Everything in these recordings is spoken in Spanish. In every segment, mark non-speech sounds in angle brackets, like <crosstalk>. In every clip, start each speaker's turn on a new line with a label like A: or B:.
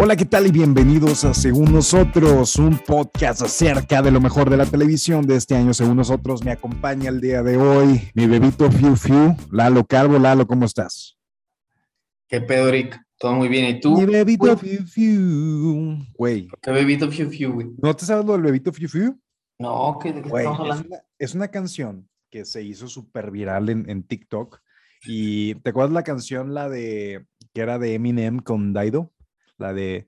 A: Hola, ¿qué tal? Y bienvenidos a Según Nosotros, un podcast acerca de lo mejor de la televisión de este año. Según nosotros, me acompaña el día de hoy mi bebito Fiu Fiu, Lalo Calvo. Lalo, ¿cómo estás?
B: ¿Qué pedo, Rick? Todo muy bien. ¿Y tú?
A: Mi bebito Fiu Fiu. Güey.
B: ¿Qué bebito Fiu Fiu, güey?
A: ¿No te sabes lo del bebito Fiu Fiu?
B: No, ¿qué, ¿de qué
A: Güey,
B: estamos
A: es
B: hablando?
A: una, es una canción que se hizo súper viral en, en TikTok. Y ¿te acuerdas la canción, la de que era de Eminem con Daido? La de.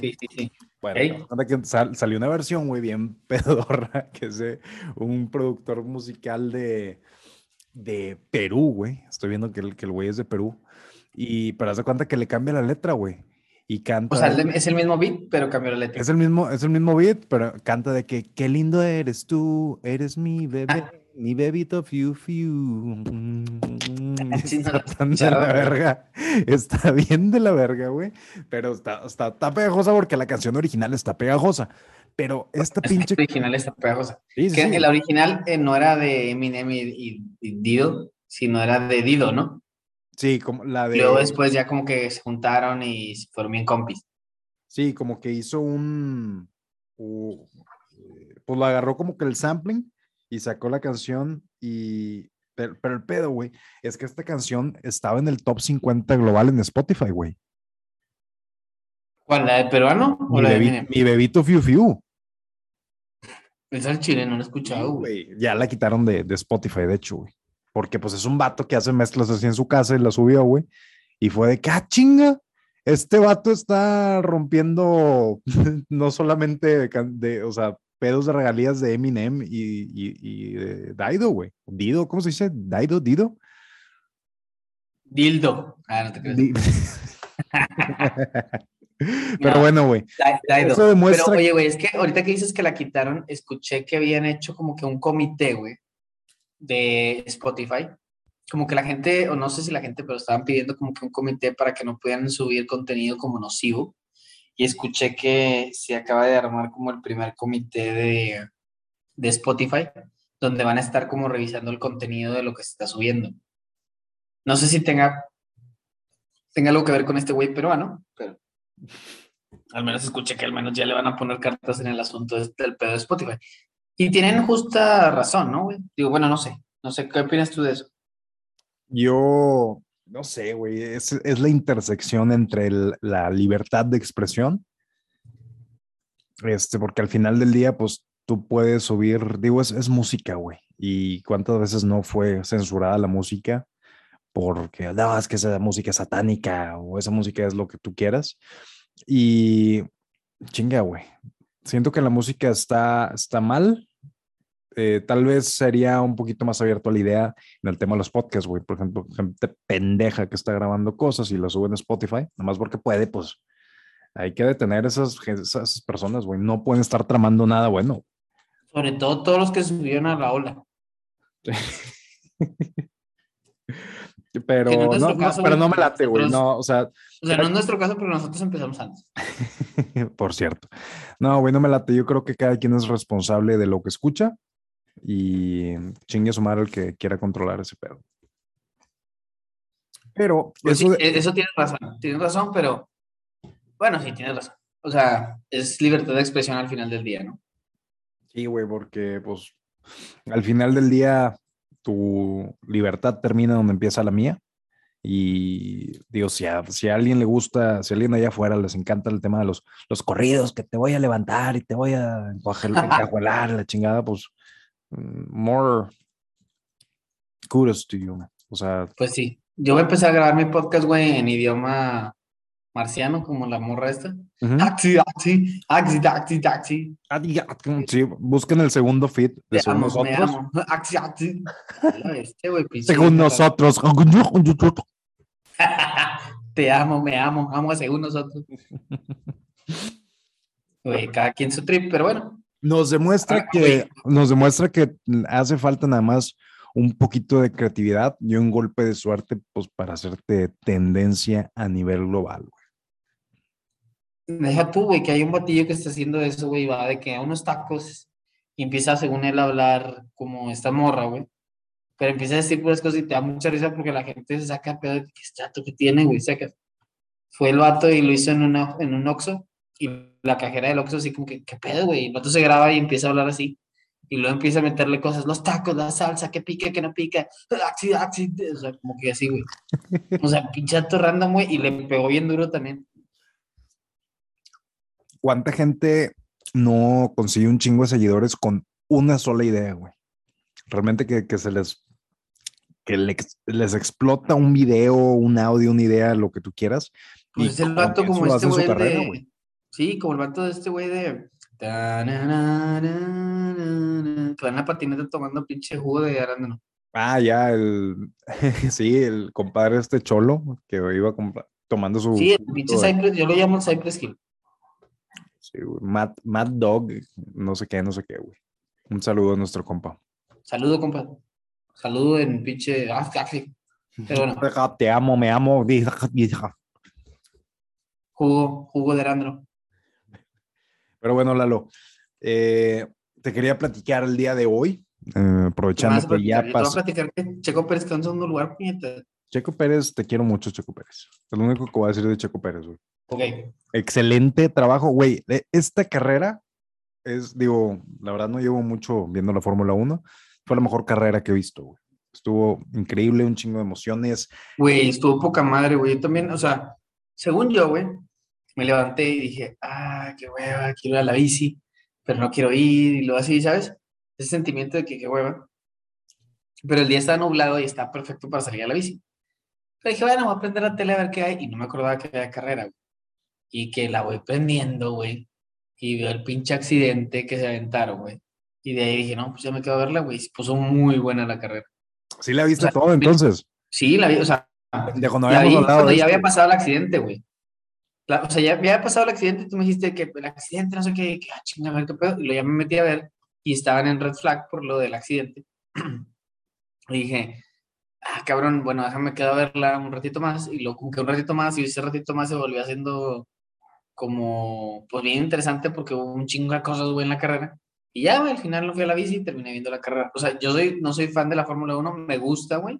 B: Sí, sí, sí.
A: Bueno, ahora que sal- salió una versión muy bien <laughs> pedorra, que es de un productor musical de, de Perú, güey. Estoy viendo que el, que el güey es de Perú. Y pero haz de cuenta que le cambia la letra, güey. Y canta.
B: O sea, es el mismo beat, pero cambió la letra.
A: Es el mismo, es el mismo beat, pero canta de que qué lindo eres tú, eres mi bebé, mi bebito fiu fiu. <laughs>
B: Sí, no
A: Está tan de la verga, está bien de la verga, güey. Pero está, está, está pegajosa porque la canción original está pegajosa. Pero esta pinche.
B: el original está pegajosa.
A: Sí, sí,
B: Que el original eh, no era de Eminem y, y- y Dido, sino era de Dido, ¿no?
A: Sí, como la de.
B: Luego después ya como que se juntaron y se fueron bien compis.
A: Sí, como que hizo un. eh, pues lo agarró como que el sampling y sacó la canción y. Pero, pero el pedo, güey, es que esta canción estaba en el top 50 global en Spotify, güey.
B: ¿Cuál? ¿La de peruano o
A: Mi,
B: la de
A: bebi- mi bebito Fiu Fiu.
B: Esa es chile, no lo he escuchado, güey.
A: Ya la quitaron de, de Spotify, de hecho, güey. Porque pues es un vato que hace mezclas así en su casa y la subió, güey. Y fue de que, ah, chinga, este vato está rompiendo <laughs> no solamente de, o sea, pedos de regalías de Eminem y, y, y de Daido, güey. Dido, ¿cómo se dice? Daido, Dido.
B: Dildo. Ah, no te.
A: Di- <laughs> Pero
B: No.
A: bueno, güey. Eso demuestra
B: Pero oye, güey, es que ahorita que dices que la quitaron, escuché que habían hecho como que un comité, güey, de Spotify. Como que la gente, o no sé si la gente, pero estaban pidiendo como que un comité para que no pudieran subir contenido como nocivo. Y escuché que se acaba de armar como el primer comité de, de Spotify, donde van a estar como revisando el contenido de lo que se está subiendo. No sé si tenga, tenga algo que ver con este güey peruano, pero al menos escuché que al menos ya le van a poner cartas en el asunto del pedo de Spotify. Y tienen justa razón, ¿no, güey? Digo, bueno, no sé. No sé, ¿qué opinas tú de eso?
A: Yo, no sé, güey, es, es la intersección entre la libertad de expresión, este, porque al final del día, pues tú puedes subir, digo, es, es música, güey, y cuántas veces no fue censurada la música porque, no, es que esa música es satánica o esa música es lo que tú quieras, y chinga, güey, siento que la música está, está mal. Eh, tal vez sería un poquito más abierto a la idea en el tema de los podcasts, güey. Por ejemplo, gente pendeja que está grabando cosas y las sube en Spotify, nada más porque puede, pues hay que detener esas, esas personas, güey. No pueden estar tramando nada bueno.
B: Sobre todo todos los que subieron a la ola.
A: Pero,
B: no es
A: no,
B: nuestro
A: no,
B: caso,
A: pero no me late, güey. No, o sea,
B: O sea, no es nuestro caso, pero nosotros empezamos antes. <laughs>
A: por cierto. No, güey, no me late. Yo creo que cada quien es responsable de lo que escucha y chingue a su madre el que quiera controlar ese pedo. Pero
B: Pues
A: eso
B: sí,
A: de-
B: e- eso tienes razón. Tienes razón, pero bueno, sí, tienes razón. O sea, es libertad de expresión al final del día, ¿no?
A: Sí, güey, porque pues al final del día tu libertad termina donde empieza la mía. Y digo, si a, si a alguien le gusta, si a alguien allá afuera les encanta el tema de los, los corridos, que te voy a levantar y te voy a <laughs> encajuelar la chingada, pues more kudos to you. O sea,
B: Pues sí. Yo voy a empezar a grabar mi podcast, güey, en idioma marciano, como la morra esta. Axi, axi, axi, axi, axi.
A: sí, busquen el segundo feed de según nosotros.
B: Axi, axi. <laughs> Este, güey,
A: Según nosotros. <laughs>
B: Te amo, me amo, amo a según nosotros. <laughs> Güey, cada quien su trip, pero bueno.
A: Nos demuestra
B: Ah,
A: que, nos demuestra que hace falta nada más un poquito de creatividad y un golpe de suerte, pues, para hacerte tendencia a nivel global, güey.
B: Deja tú, güey, que hay un batillo que está haciendo eso, güey, va de que a unos tacos y empieza, según él, a hablar como esta morra, güey. pero empieza a decir puras cosas y te da mucha risa porque la gente se saca pedo de que es chato que tiene, güey, saca. Fue el vato y lo hizo en, una, en un Oxxo y la cajera del Oxxo así como que, ¿qué pedo, güey? El vato se graba y empieza a hablar así y luego empieza a meterle cosas, los tacos, la salsa, que pica, que no pica, o sea, como que así, güey. O sea, pinchato random, güey, y le pegó bien duro también.
A: ¿Cuánta gente no consigue un chingo de seguidores con una sola idea, güey? Realmente que, que se les que les, explota un video, un audio, una idea, lo que tú quieras.
B: Pues el vato como este güey de... Sí, como el vato de este güey de... Que va en la patineta tomando pinche jugo de arándano.
A: Ah, ya, el... <laughs> sí, el compadre este cholo que iba tomando su...
B: Sí, el pinche Cypress, yo lo llamo Cypress Hill.
A: Sí, Mad, Mad Dog, no sé qué, no sé qué, güey. Un saludo a nuestro compa.
B: Saludo, compa. Saludo en pinche. Ah, Pero
A: bueno. <laughs> Te amo, me amo. <laughs>
B: Jugo, jugo de Arandro.
A: Pero bueno, Lalo, eh, te quería platicar el día de hoy, eh, aprovechando que ya pasó.
B: platicar que Checo Pérez quedó en segundo lugar,
A: Checo Pérez, te quiero mucho, Checo Pérez. Es lo único que voy a decir de Checo Pérez, güey.
B: Ok.
A: Excelente trabajo, güey. Esta carrera es, digo, la verdad no llevo mucho viendo la Fórmula 1, fue la mejor carrera que he visto, güey. Estuvo increíble, un chingo de emociones.
B: Güey, estuvo poca madre, güey. Yo también, o sea, según yo, güey, me levanté y dije, ah, qué hueva, quiero ir a la bici, pero no quiero ir, y lo así, ¿sabes? Ese sentimiento de que qué hueva. Pero el día estaba nublado y está perfecto para salir a la bici. Pero dije, bueno, voy a prender la tele a ver qué hay, y no me acordaba que había carrera, güey. Y que la voy prendiendo, güey. Y veo el pinche accidente que se aventaron, güey. Y de ahí dije, no, pues ya me quedo a verla, güey. Se puso muy buena la carrera.
A: ¿Sí la viste todo entonces?
B: Sí, la vi, o sea. De cuando, ya había pasado el accidente, güey. O sea, ya, había pasado el accidente, tú me dijiste que el accidente, no sé qué, que ah, chinga, qué pedo. Y lo ya me metí a ver y estaban en red flag por lo del accidente. <clears throat> y dije, ah, cabrón, bueno, déjame quedar a verla un ratito más. Y luego, como que un ratito más, y ese ratito más se volvió haciendo como, pues bien interesante porque hubo un chingo de cosas, güey, en la carrera. Y ya, al final no fui a la bici y terminé viendo la carrera. O sea, yo soy, no soy fan de la Fórmula 1, me gusta, güey,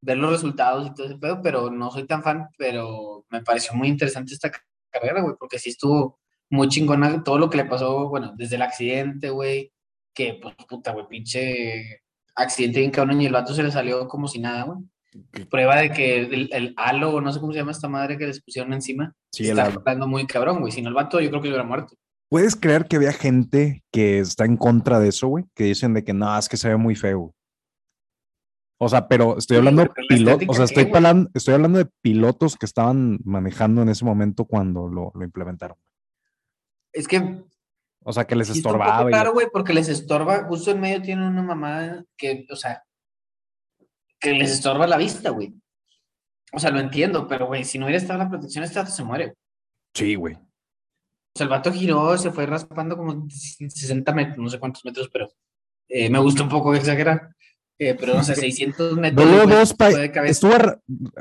B: ver los resultados y todo ese pedo, pero no soy tan fan, pero me pareció muy interesante esta carrera, güey, porque sí estuvo muy chingona todo lo que le pasó, bueno, desde el accidente, güey, que, pues, puta, güey, pinche accidente bien cabrón y el vato se le salió como si nada, güey. Prueba de que el, el, halo, no sé cómo se llama esta madre que les pusieron encima, sí, está hablando muy cabrón, güey. Si no, el vato yo creo que hubiera muerto.
A: ¿Puedes creer que había gente que está en contra de eso, güey? Que dicen de que no, es que se ve muy feo. O sea, pero estoy hablando de pilotos, o sea, estoy, hablando, estoy hablando de pilotos que estaban manejando en ese momento cuando lo, lo implementaron.
B: Es que.
A: O sea, que les estorbaba.
B: Claro, güey, porque les estorba. Justo en medio tiene una mamá que, o sea, que les estorba la vista, güey. O sea, lo entiendo, pero, güey, si no hubiera estado la protección, este se muere.
A: Sí, güey.
B: O sea, el vato giró, se fue raspando como 60 metros, no sé cuántos metros, pero eh, me gusta un poco exagerar. Eh, pero no sé, 600 metros.
A: dos países.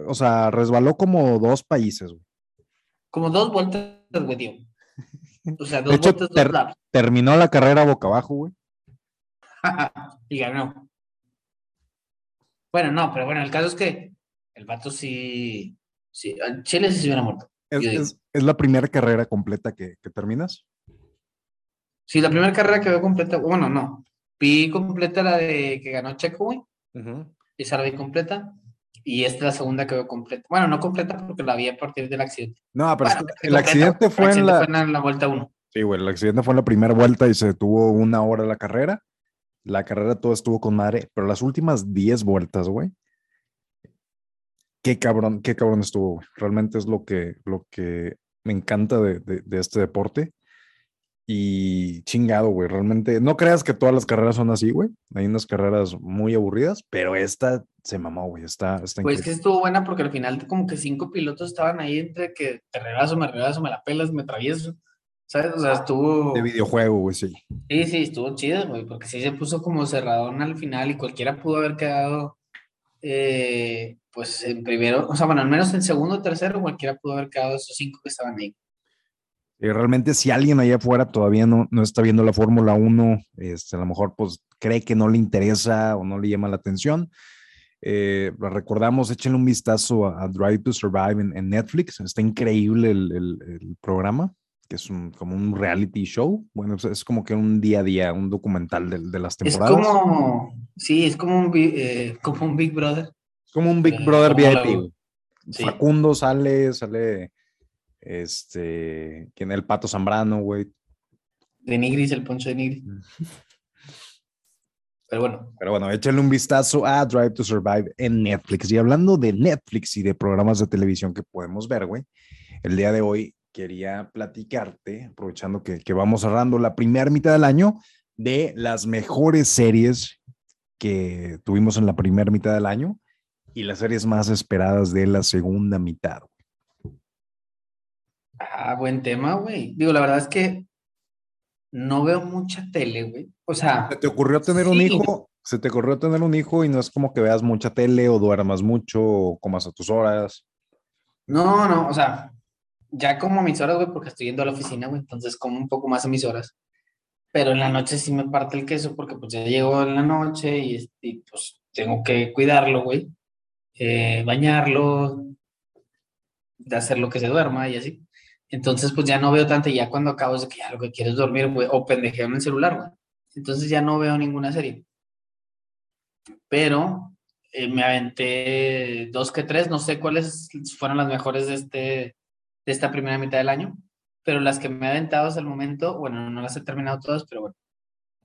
A: o sea, resbaló como dos países, güey.
B: Como dos vueltas, güey, tío. O sea, dos vueltas, dos
A: Terminó la carrera boca abajo, güey. <laughs>
B: y ganó. Bueno, no, pero bueno, el caso es que el vato sí. sí Chile sí se hubiera muerto.
A: Es, la primera carrera completa que, terminas?
B: Sí, la primera carrera que veo completa, bueno, no. Vi completa la de que ganó Checo, güey. Esa la vi completa. Y esta es la segunda que veo completa. Bueno, no completa porque la vi a partir del accidente.
A: No, pero el accidente fue, en, la...
B: fue en la vuelta 1.
A: Sí, güey, el accidente fue en la primera vuelta y se tuvo una hora la carrera. La carrera todo estuvo con madre, pero las últimas 10 vueltas, güey, qué cabrón, qué cabrón estuvo, Realmente es lo que, lo que me encanta de, de, este deporte. Y chingado, güey. Realmente, no creas que todas las carreras son así, güey. Hay unas carreras muy aburridas, pero esta se mamó, güey. Está, está
B: Pues que estuvo buena porque al final, como que cinco pilotos estaban ahí entre que te rebaso, me rebaso, me la pelas, me travieso. ¿Sabes? O sea, estuvo.
A: De videojuego, güey, sí.
B: Sí, sí, estuvo chido, güey, porque sí se puso como cerradón al final y cualquiera pudo haber quedado eh, pues en primero, o sea, bueno, al menos en segundo o tercero, cualquiera pudo haber quedado esos cinco que estaban ahí.
A: Y realmente si alguien allá afuera todavía no, no está viendo la Fórmula 1, este, a lo mejor pues cree que no le interesa o no le llama la atención, eh, recordamos, échenle un vistazo a, Drive to Survive en, Netflix. Está increíble el, el, programa, que es un, como un reality show. Bueno, es como que un día a día, un documental de, de las temporadas.
B: Es como, sí, es como un, eh, como un Big Brother.
A: Es como un Big Brother VIP. Facundo sale, sale, este, ¿quién el Pato Zambrano, güey.
B: De Nigris, el poncho de Nigris. Pero bueno.
A: Pero bueno, échale un vistazo a Drive to Survive en Netflix. Y hablando de Netflix y de programas de televisión que podemos ver, güey, el día de hoy quería platicarte, aprovechando que, que vamos cerrando la primera mitad del año, de las mejores series que tuvimos en la primera mitad del año y las series más esperadas de la segunda mitad.
B: Ah, buen tema, güey. Digo, la verdad es que no veo mucha tele, güey. O sea.
A: ¿Se te ocurrió tener un hijo? ¿Se te ocurrió tener un hijo y no es como que veas mucha tele o duermas mucho o comas a tus horas?
B: No, no, o sea, ya como a mis horas, güey, porque estoy yendo a la oficina, güey, entonces como un poco más a mis horas. Pero en la noche sí me parte el queso porque pues ya llego en la noche y, pues tengo que cuidarlo, güey. Eh, bañarlo, de hacer lo que se duerma y así. Entonces, pues ya no veo tanto, y ya cuando acabo de que ya lo que quieres dormir, güey, o pendejeo en el celular, güey. Entonces ya no veo ninguna serie. Pero eh, me aventé dos que tres, no sé cuáles fueron las mejores de, este, de esta primera mitad del año, pero las que me he aventado hasta el momento, bueno, no las he terminado todas, pero bueno.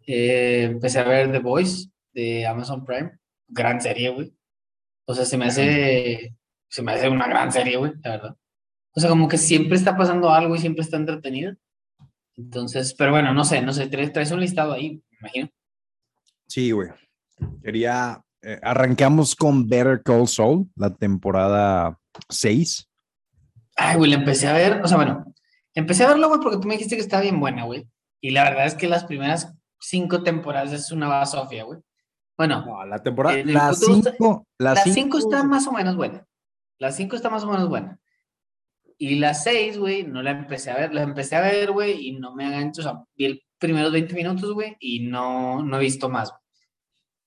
B: Eh, empecé a ver The Voice de Amazon Prime, gran serie, güey. O sea, se me hace, se me hace una gran serie, güey, la verdad. O sea, como que siempre está pasando algo y siempre está entretenido. Entonces, pero bueno, no sé, no sé, traes, un listado ahí, me imagino.
A: Sí, güey. Quería, eh, arrancamos con Better Call Saul, la temporada 6.
B: Ay, güey, la empecé a ver, o sea, bueno, empecé a verlo, güey, porque tú me dijiste que estaba bien buena, güey. Y la verdad es que las primeras cinco temporadas es una basofia, güey. Bueno,
A: la temporada, la cinco,
B: la cinco está más o menos buena. La cinco está más o menos buena. Y la 6, güey, no la empecé a ver, la empecé a ver, güey, y no me hagan, o sea, vi el primeros 20 minutos, güey, y no, no he visto más.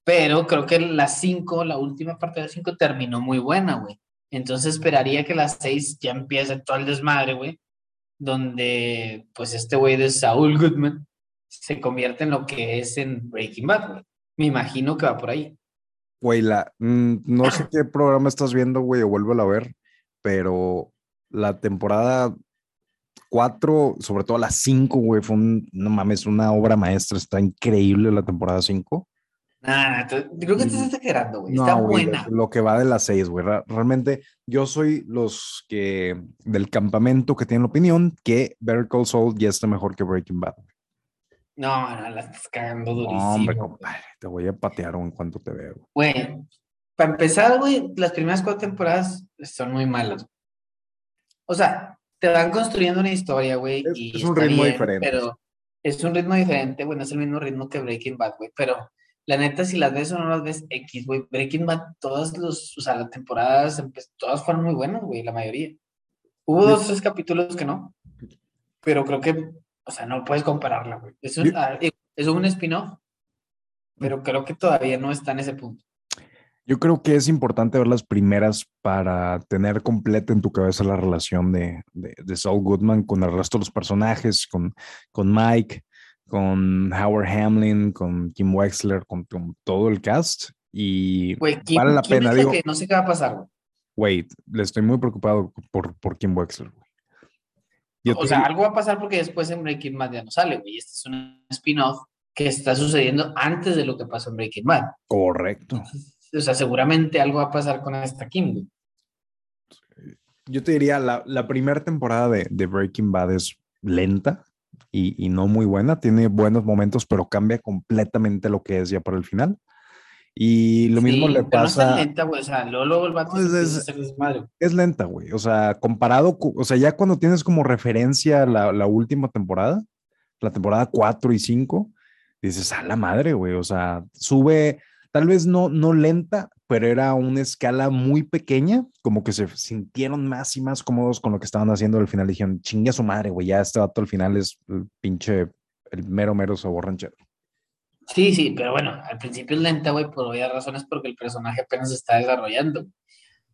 B: Pero creo que la 5, la última parte de la 5 terminó muy buena, güey. Entonces esperaría que la 6 ya empiece todo el desmadre, güey, donde pues este güey de Saul Goodman se convierte en lo que es en Breaking Bad, güey. Me imagino que va por ahí.
A: Güey, la, mm, no sé qué programa estás viendo, güey, o vuelvo a ver, pero la temporada 4, sobre todo la 5, güey, fue un, no mames, una obra maestra, está increíble la temporada 5.
B: Nah, creo que te estás exagerando, güey. está buena.
A: Lo que va de las 6, güey. Realmente yo soy los que del campamento que tienen la opinión que Better Call Saul ya está mejor que Breaking Bad.
B: No, no, la estás cagando durísimo.
A: hombre, compadre, te voy a patear en cuanto te veo.
B: Güey, para empezar, güey, las primeras cuatro temporadas son muy malas o sea, te van construyendo una historia, güey.
A: Es, es un ritmo diferente.
B: Pero es un ritmo diferente, güey, no es el mismo ritmo que Breaking Bad, güey. Pero la neta, si las ves o no las ves, X, güey. Breaking Bad, todas los, o sea, las temporadas, todas fueron muy buenas, güey, la mayoría. Hubo dos o tres capítulos que no, pero creo que, o sea, no puedes compararla, güey. Es un, ah, es un spin-off, pero creo que todavía no está en ese punto.
A: Yo creo que es importante ver las primeras para tener completa en tu cabeza la relación de, de, Saul Goodman con el resto de los personajes, con, con Mike, con Howard Hamlin, con Kim Wexler, con, todo el cast. Y vale la pena. Digo,
B: no sé qué va a pasar, güey.
A: Wait, le estoy muy preocupado por, por Kim Wexler,
B: güey. o sea, algo va a pasar porque después en Breaking Bad ya no sale, güey. Este es un spin-off que está sucediendo antes de lo que pasó en Breaking Bad.
A: Correcto
B: o sea, seguramente algo va a pasar con esta Kim.
A: Yo te diría, la, la primera temporada de, de, Breaking Bad es lenta y, y, no muy buena, tiene buenos momentos, pero cambia completamente lo que es ya para el final. Y lo mismo le pasa.
B: No es lenta, güey. O sea, luego, el vato es,
A: es, lenta, güey. O sea, comparado, o sea, ya cuando tienes como referencia la, la última temporada, la temporada 4 y 5, dices, a la madre, güey. O sea, sube tal vez no, no lenta, pero era una escala muy pequeña, como que se sintieron más y más cómodos con lo que estaban haciendo al final. Dijeron, chingue a su madre, güey, ya este vato al final es el pinche, el mero, mero sabor ranchero.
B: Sí, sí, pero bueno, al principio es lenta, güey, por obvias razones, porque el personaje apenas se está desarrollando.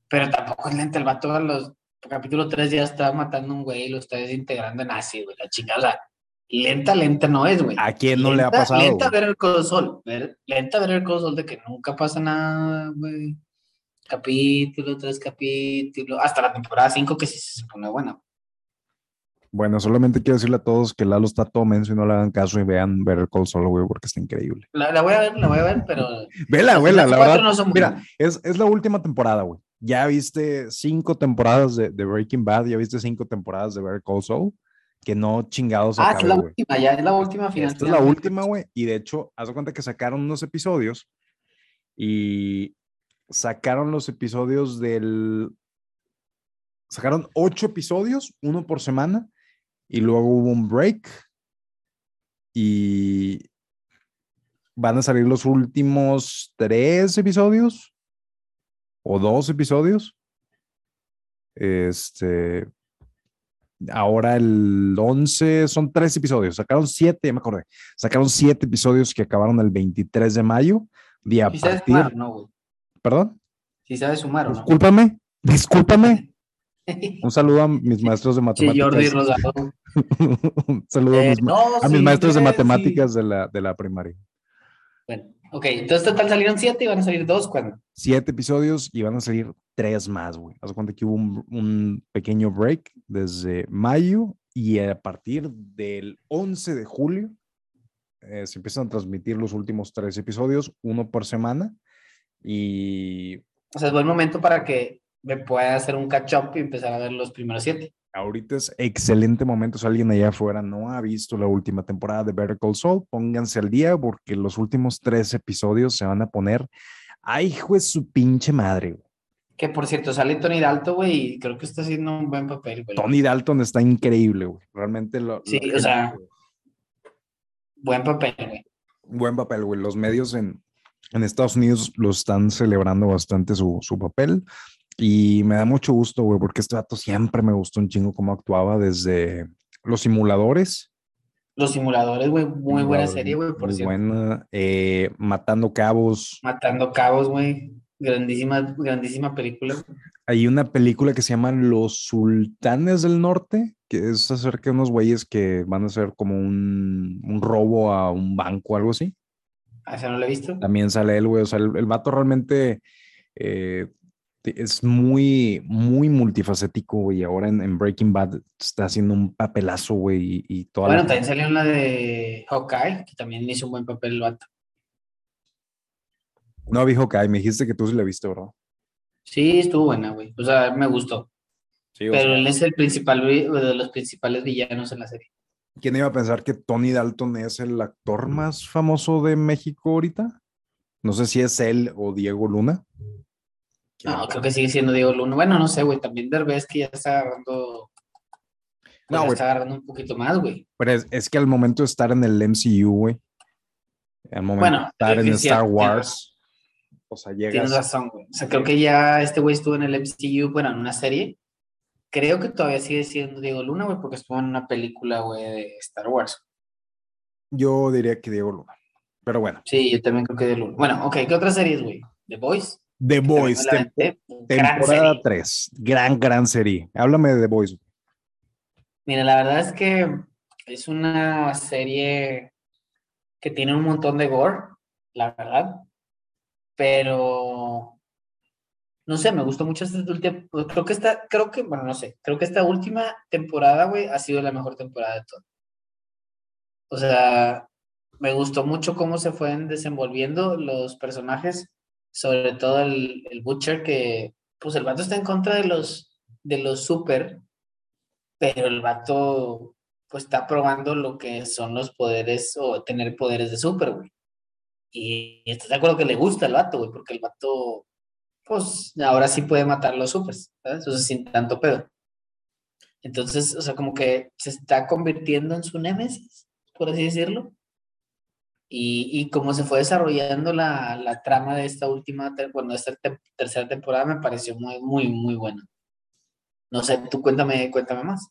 B: Pero tampoco es lenta, el vato a los capítulo 3 ya está matando a un güey y lo está desintegrando en ácido, güey, la chingada. Lenta, lenta no es, güey.
A: ¿A quién no le ha pasado?
B: Lenta ver el consol, ver, lenta ver el consol de que nunca pasa nada, güey. Capítulo, tres capítulos, hasta la temporada 5 que sí se pone buena.
A: Bueno, solamente quiero decirle a todos que Lalo está todo menso y no le hagan caso y vean ver el console, güey, porque está increíble.
B: La, voy a ver, la voy a ver, pero. <laughs>
A: vela, vela, la verdad. mira, es, es la última temporada, güey ya viste cinco temporadas de, Breaking Bad, ya viste cinco temporadas de Better Call Saul, que no chingados.
B: Ah, es la última, ya es la última final.
A: Esta es la última, güey. Y de hecho, haz de cuenta que sacaron unos episodios y sacaron los episodios del. Sacaron ocho episodios, uno por semana, y luego hubo un break. Y van a salir los últimos tres episodios o dos episodios. Este, ahora el 11 son tres episodios, sacaron siete, ya me acordé, sacaron siete episodios que acabaron el 23 de mayo. De a
B: partir... no,
A: ¿Perdón?
B: Si sabes sumar o
A: no. Discúlpame, discúlpame. Un saludo a mis maestros de matemáticas. Sí, Jordi. <laughs> Un saludo a mis, eh, maestros de matemáticas de, la, de la primaria.
B: Bueno, Ok, entonces total salieron siete y van a salir dos cuando.
A: Siete episodios y van a salir tres más, güey. Haz cuenta que hubo un, pequeño break desde mayo y a partir del 11 de julio eh, se empiezan a transmitir los últimos tres episodios, uno por semana. Y.
B: O sea, es buen momento para que me pueda hacer un catch up y empezar a ver los primeros siete
A: ahorita es excelente momento. Si alguien allá afuera no ha visto la última temporada de Better Call Saul, pónganse al día porque los últimos tres episodios se van a poner. ¡Ay, de su pinche madre!
B: Que por cierto, sale Tony Dalton, güey, y creo que está haciendo un buen papel, güey.
A: Tony Dalton está increíble, güey. Realmente lo.
B: Sí, o sea. Buen papel, güey.
A: Buen papel, güey. Los medios en, en Estados Unidos lo están celebrando bastante su, su papel. Y me da mucho gusto, güey, porque este dato siempre me gustó un chingo cómo actuaba desde los simuladores.
B: Los simuladores, güey, muy buena serie, güey, por
A: muy buena. Eh, Matando Cabos.
B: Matando Cabos, güey. Grandísima, grandísima película.
A: Hay una película que se llama Los Sultanes del Norte, que es acerca de unos güeyes que van a hacer como un, un robo a un banco o algo así.
B: ¿Ah, esa no la he visto?
A: También sale él, güey. O sea, el, el vato realmente eh, es muy, muy multifacético, güey. Ahora en, Breaking Bad está haciendo un papelazo, güey, y, toda
B: Bueno, también salió en la de Hawkeye, que también hizo un buen papel el vato.
A: No vi Hawkeye, me dijiste que tú sí la viste, ¿verdad?
B: Sí, estuvo buena, güey. O sea, me gustó. Pero él es el principal, de los principales villanos en la serie.
A: ¿Quién iba a pensar que Tony Dalton es el actor más famoso de México ahorita? No sé si es él o Diego Luna.
B: No, creo que sigue siendo Diego Luna. Bueno, no sé, güey. También Derbez que ya está agarrando. No, güey. Está agarrando un poquito más, güey.
A: Pero es, que al momento de estar en el MCU, güey. Al momento de estar en Star Wars. O sea, llegas.
B: Tienes razón, güey. O sea, creo que ya este güey estuvo en el MCU, bueno, en una serie. Creo que todavía sigue siendo Diego Luna, güey, porque estuvo en una película, güey, de Star Wars.
A: Yo diría que Diego Luna. Pero bueno.
B: Sí, yo también creo que Diego Luna. Bueno, ok, ¿qué otras series, güey? ¿The Boys?
A: The Boys, temporada 3. Gran, gran serie. Háblame de The Boys.
B: Mira, la verdad es que es una serie que tiene un montón de gore, la verdad. Pero no sé, me gustó mucho esta última. Creo que esta, creo que, bueno, no sé, creo que esta última temporada, güey, ha sido la mejor temporada de todo. O sea, me gustó mucho cómo se fueron desenvolviendo los personajes sobre todo el, Butcher, que pues el vato está en contra de los, de los super, pero el vato pues está probando lo que son los poderes o tener poderes de super, güey. Y, estás de acuerdo que le gusta el vato, güey, porque el vato, pues ahora sí puede matar los supers, ¿sabes? O sea, sin tanto pedo. Entonces, o sea, como que se está convirtiendo en su némesis, por así decirlo. Y, cómo se fue desarrollando la, trama de esta última, bueno, esta tercera temporada me pareció muy, muy, muy buena. No sé, tú cuéntame, cuéntame más.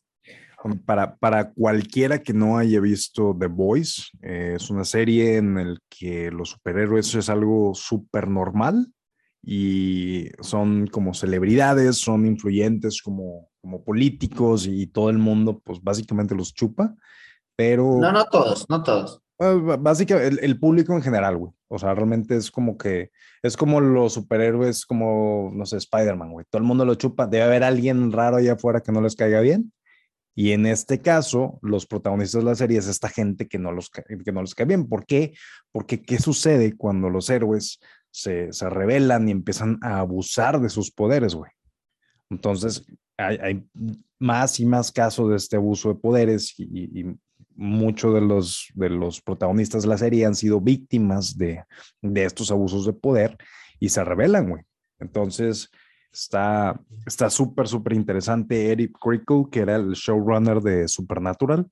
A: Para, para cualquiera que no haya visto The Voice, eh, es una serie en la que los superhéroes es algo súper normal y son como celebridades, son influyentes como, como políticos y todo el mundo pues básicamente los chupa, pero...
B: No, no todos, no todos.
A: Básicamente, el, público en general, güey. O sea, realmente es como que, es como los superhéroes, como, no sé, Spider-Man, güey. Todo el mundo lo chupa. Debe haber alguien raro allá afuera que no les caiga bien. Y en este caso, los protagonistas de la serie es esta gente que no, los, que no les cae bien. ¿Por qué? Porque ¿qué sucede cuando los héroes se, se rebelan y empiezan a abusar de sus poderes, güey? Entonces, hay, más y más casos de este abuso de poderes y, y, muchos de los, de los protagonistas de la serie han sido víctimas de, de estos abusos de poder y se rebelan, güey. Entonces, está está súper, súper interesante. Eric Crickle, que era el showrunner de Supernatural.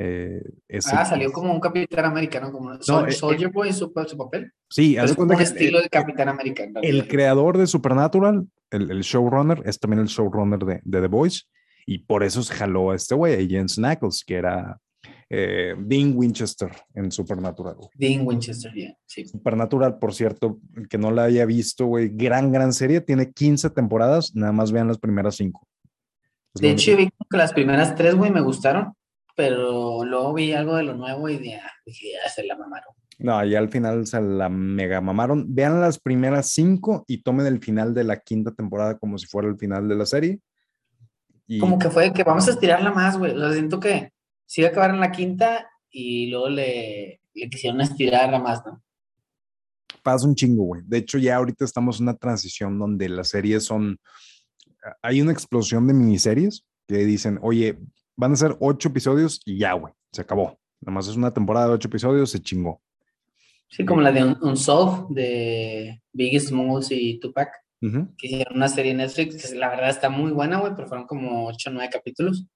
B: Eh, ah, salió como un Capitán Americano, como no, eh, Soldier Boy en su, papel.
A: Sí,
B: es un estilo de Capitán Americano.
A: El creador de Supernatural, el, el, showrunner, es también el showrunner de, de The Voice y por eso se jaló a este güey, a Jens Knuckles, que era eh, Dean Winchester en Supernatural.
B: Dean Winchester, sí.
A: Supernatural, por cierto, el que no la haya visto, güey, gran, gran serie, tiene 15 temporadas, nada más vean las primeras 5.
B: De hecho, vi que las primeras 3, güey, me gustaron, pero luego vi algo de lo nuevo y ah, dije, ya se la mamaron.
A: No, ya al final se la mega mamaron. Vean las primeras 5 y tomen el final de la quinta temporada como si fuera el final de la serie
B: como que fue que vamos a estirarla más, güey. Lo siento que sí iba a acabar en la quinta y luego le, le quisieron estirarla más, ¿no?
A: Pasa un chingo, güey. De hecho, ya ahorita estamos en una transición donde las series son. Hay una explosión de miniseries que dicen, oye, van a ser ocho episodios y ya, güey, se acabó. Nada más es una temporada de ocho episodios, se chingó.
B: Sí, como la de un, un de Biggest Smalls y Tupac que hicieron una serie en Netflix, que la verdad está muy buena, güey, pero fueron como 8 o 9 capítulos.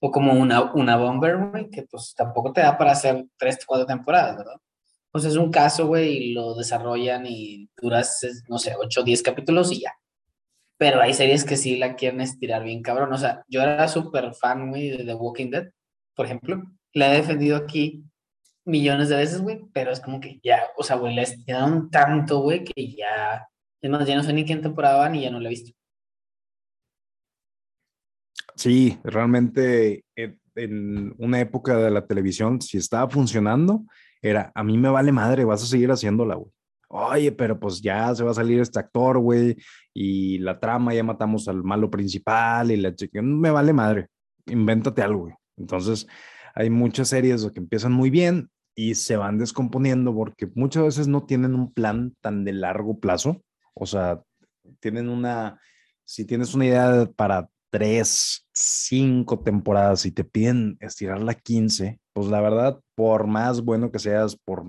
B: O como una, una Bomber, güey, que pues tampoco te da para hacer 3 o 4 temporadas, ¿verdad? Pues es un caso, güey, y lo desarrollan y duras, no sé, 8 o 10 capítulos y ya. Pero hay series que sí la quieren estirar bien cabrón. O sea, yo era súper fan, güey, de The Walking Dead, por ejemplo. La he defendido aquí millones de veces, güey, pero es como que ya, o sea, güey, la estiraron tanto, güey, que ya es más, ya no sé ni qué temporada van y ya no la he visto.
A: Sí, realmente eh, en una época de la televisión, si estaba funcionando, era, a mí me vale madre, vas a seguir haciéndola, güey. Oye, pero pues ya se va a salir este actor, güey, y la trama, ya matamos al malo principal y la chica, me vale madre, invéntate algo, güey. Entonces, hay muchas series que empiezan muy bien y se van descomponiendo porque muchas veces no tienen un plan tan de largo plazo o sea, tienen una, si tienes una idea para tres, cinco temporadas y te piden estirarla 15, pues la verdad, por más bueno que seas, por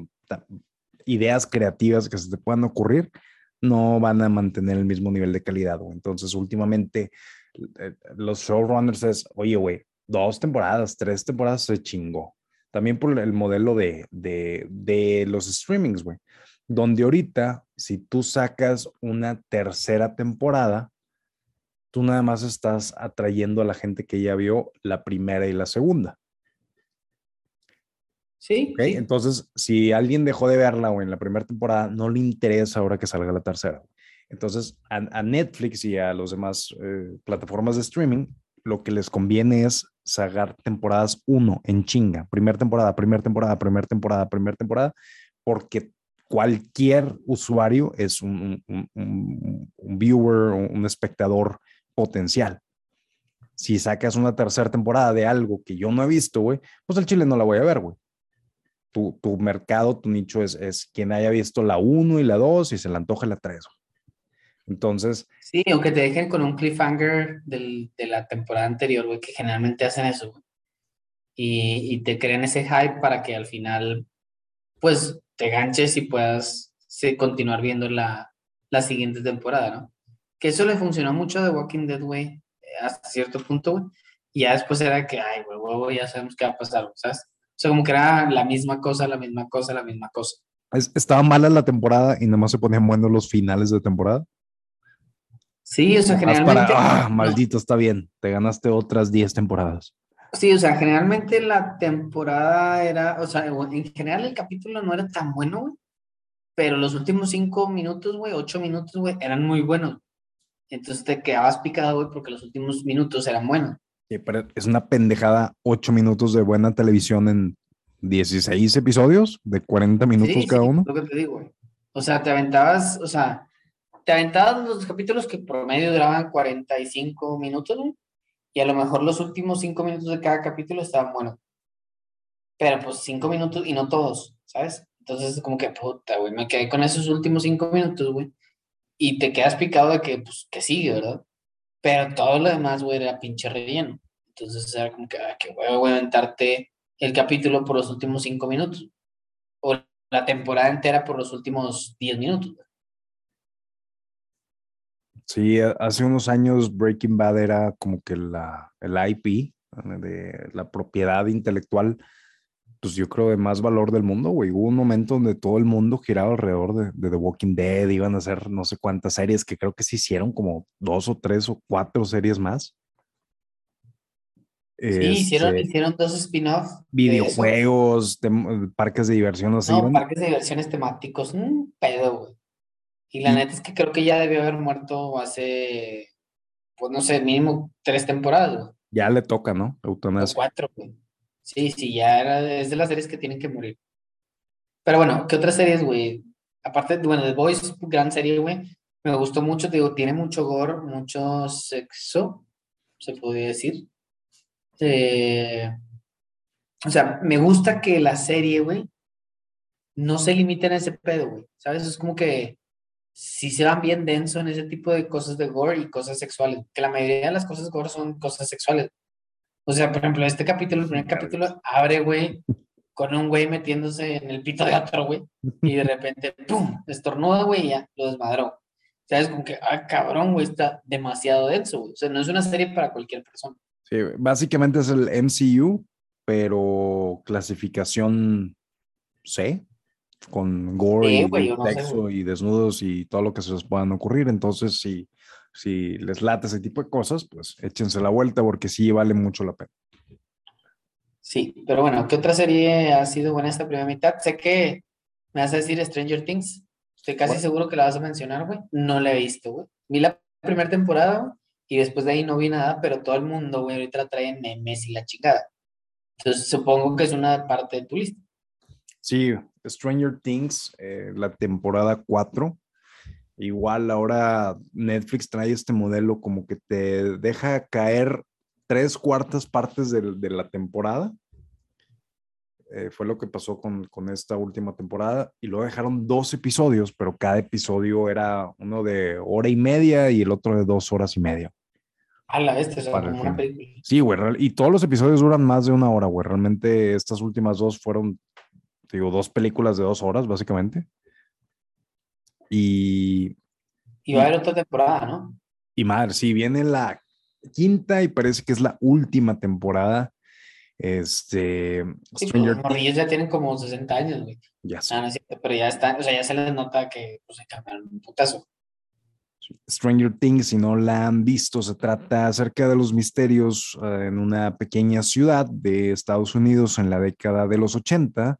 A: ideas creativas que se te puedan ocurrir, no van a mantener el mismo nivel de calidad. Entonces, últimamente, eh, los showrunners es, oye, güey, dos temporadas, tres temporadas se chingó. También por el modelo de, de, de los streamings, güey donde ahorita, si tú sacas una tercera temporada, tú nada más estás atrayendo a la gente que ya vio la primera y la segunda.
B: Sí.
A: Entonces, si alguien dejó de verla o en la primera temporada, no le interesa ahora que salga la tercera. Entonces, a, Netflix y a los demás eh, plataformas de streaming, lo que les conviene es sacar temporadas uno en chinga. Primera temporada, primera temporada, primera temporada, primera temporada, porque cualquier usuario es un, viewer, un espectador potencial. Si sacas una tercera temporada de algo que yo no he visto, güey, pues el chile no la voy a ver, güey. Tu, mercado, tu nicho es, es quien haya visto la 1 y la 2 y se le antoja la 3. Entonces.
B: Sí, aunque te dejen con un cliffhanger de la temporada anterior, güey, que generalmente hacen eso, Y, y, te crean ese hype para que al final, pues, te ganches y puedas continuar viendo la, la, siguiente temporada, ¿no? Que eso le funcionó mucho de Walking Dead, güey, eh, hasta cierto punto, güey. Y ya después era que, ay, güey, güey, ya sabemos qué va a pasar, ¿sabes? sea, como que era la misma cosa, la misma cosa, la misma cosa.
A: estaba mala la temporada y nada más se ponían buenos los finales de temporada.
B: Sí, o sea, generalmente.
A: ah, maldito, está bien. Te ganaste otras 10 temporadas.
B: Sí, o sea, generalmente la temporada era, o sea, en general el capítulo no era tan bueno, güey. Pero los últimos cinco minutos, güey, ocho minutos, güey, eran muy buenos. Entonces te quedabas picado, güey, porque los últimos minutos eran buenos.
A: pero es una pendejada ocho minutos de buena televisión en 16 episodios de 40 minutos cada uno.
B: Lo que te digo, güey. O sea, te aventabas, o sea, te aventabas los capítulos que por medio duraban 45 minutos, güey, y a lo mejor los últimos cinco minutos de cada capítulo estaban buenos. Pero pues cinco minutos y no todos, ¿sabes? Entonces, como que puta, güey, me quedé con esos últimos cinco minutos, güey y te quedas picado de que, pues, que sigue, ¿verdad? Pero todo lo demás, güey, era pinche relleno. Entonces era como que, ah, huevo, voy a aventarte el capítulo por los últimos cinco minutos. O la temporada entera por los últimos diez minutos.
A: Sí, hace unos años Breaking Bad era como que la, el IP, de la propiedad intelectual pues yo creo, de más valor del mundo, güey. Hubo un momento donde todo el mundo giraba alrededor de, The Walking Dead, iban a hacer no sé cuántas series, que creo que se hicieron como dos o tres o cuatro series más.
B: Sí, hicieron, este, hicieron dos spin-offs.
A: Videojuegos, parques de diversión,
B: así. No, parques de diversiones temáticos, un pedo, güey. Y la neta es que creo que ya debió haber muerto hace, pues no sé, mínimo tres temporadas, güey.
A: Ya le toca, ¿no?
B: Eutanasia. cuatro, güey. Sí, sí, ya era, es de las series que tienen que morir. Pero bueno, ¿qué otras series, güey? Aparte, bueno, The Boys, gran serie, güey. Me gustó mucho, te digo, tiene mucho gore, mucho sexo, se podría decir. Eh, o sea, me gusta que la serie, güey, no se limite en ese pedo, güey. ¿Sabes? Es como que si se van bien denso en ese tipo de cosas de gore y cosas sexuales. Que la mayoría de las cosas gore son cosas sexuales. O sea, por ejemplo, este capítulo, el primer capítulo, abre, güey, con un güey metiéndose en el pito de otro, güey, y de repente, <laughs> ¡pum! Estornuda, güey, y ya, lo desmadró. ¿Sabes? Como que, ah, cabrón, güey, está demasiado denso, güey. O sea, no es una serie para cualquier persona.
A: Sí, básicamente es el MCU, pero clasificación C, con gore y sexo y desnudos y todo lo que se les puedan ocurrir. Entonces, sí, si les late ese tipo de cosas, pues échense la vuelta porque sí vale mucho la pena.
B: Sí, pero bueno, ¿qué otra serie ha sido buena esta primera mitad? Sé que me vas a decir Stranger Things. Estoy casi seguro que la vas a mencionar, güey. No la he visto, güey. Vi la primera temporada y después de ahí no vi nada, pero todo el mundo, güey, ahorita la traen memes y la chingada. Entonces supongo que es una parte de tu lista.
A: Sí, Stranger Things, eh, la temporada 4, Igual ahora Netflix trae este modelo como que te deja caer tres cuartas partes de, la temporada. Eh, fue lo que pasó con, esta última temporada. Y luego dejaron dos episodios, pero cada episodio era uno de hora y media y el otro de dos horas y media.
B: A la este, es como una película.
A: Sí, güey. Y todos los episodios duran más de una hora, güey. Realmente estas últimas dos fueron, digo, dos películas de dos horas, básicamente. Y.
B: Y va a haber otra temporada, ¿no?
A: Y madre, sí, viene la quinta y parece que es la última temporada. Este.
B: Sí, Stranger pues, los ya tienen como 60 años, güey.
A: Ya
B: sé. Ah, pero ya están, o sea, ya se les nota que pues, se cambiaron un putazo.
A: Stranger Things, si no la han visto, se trata acerca de los misterios eh, en una pequeña ciudad de Estados Unidos en la década de los 80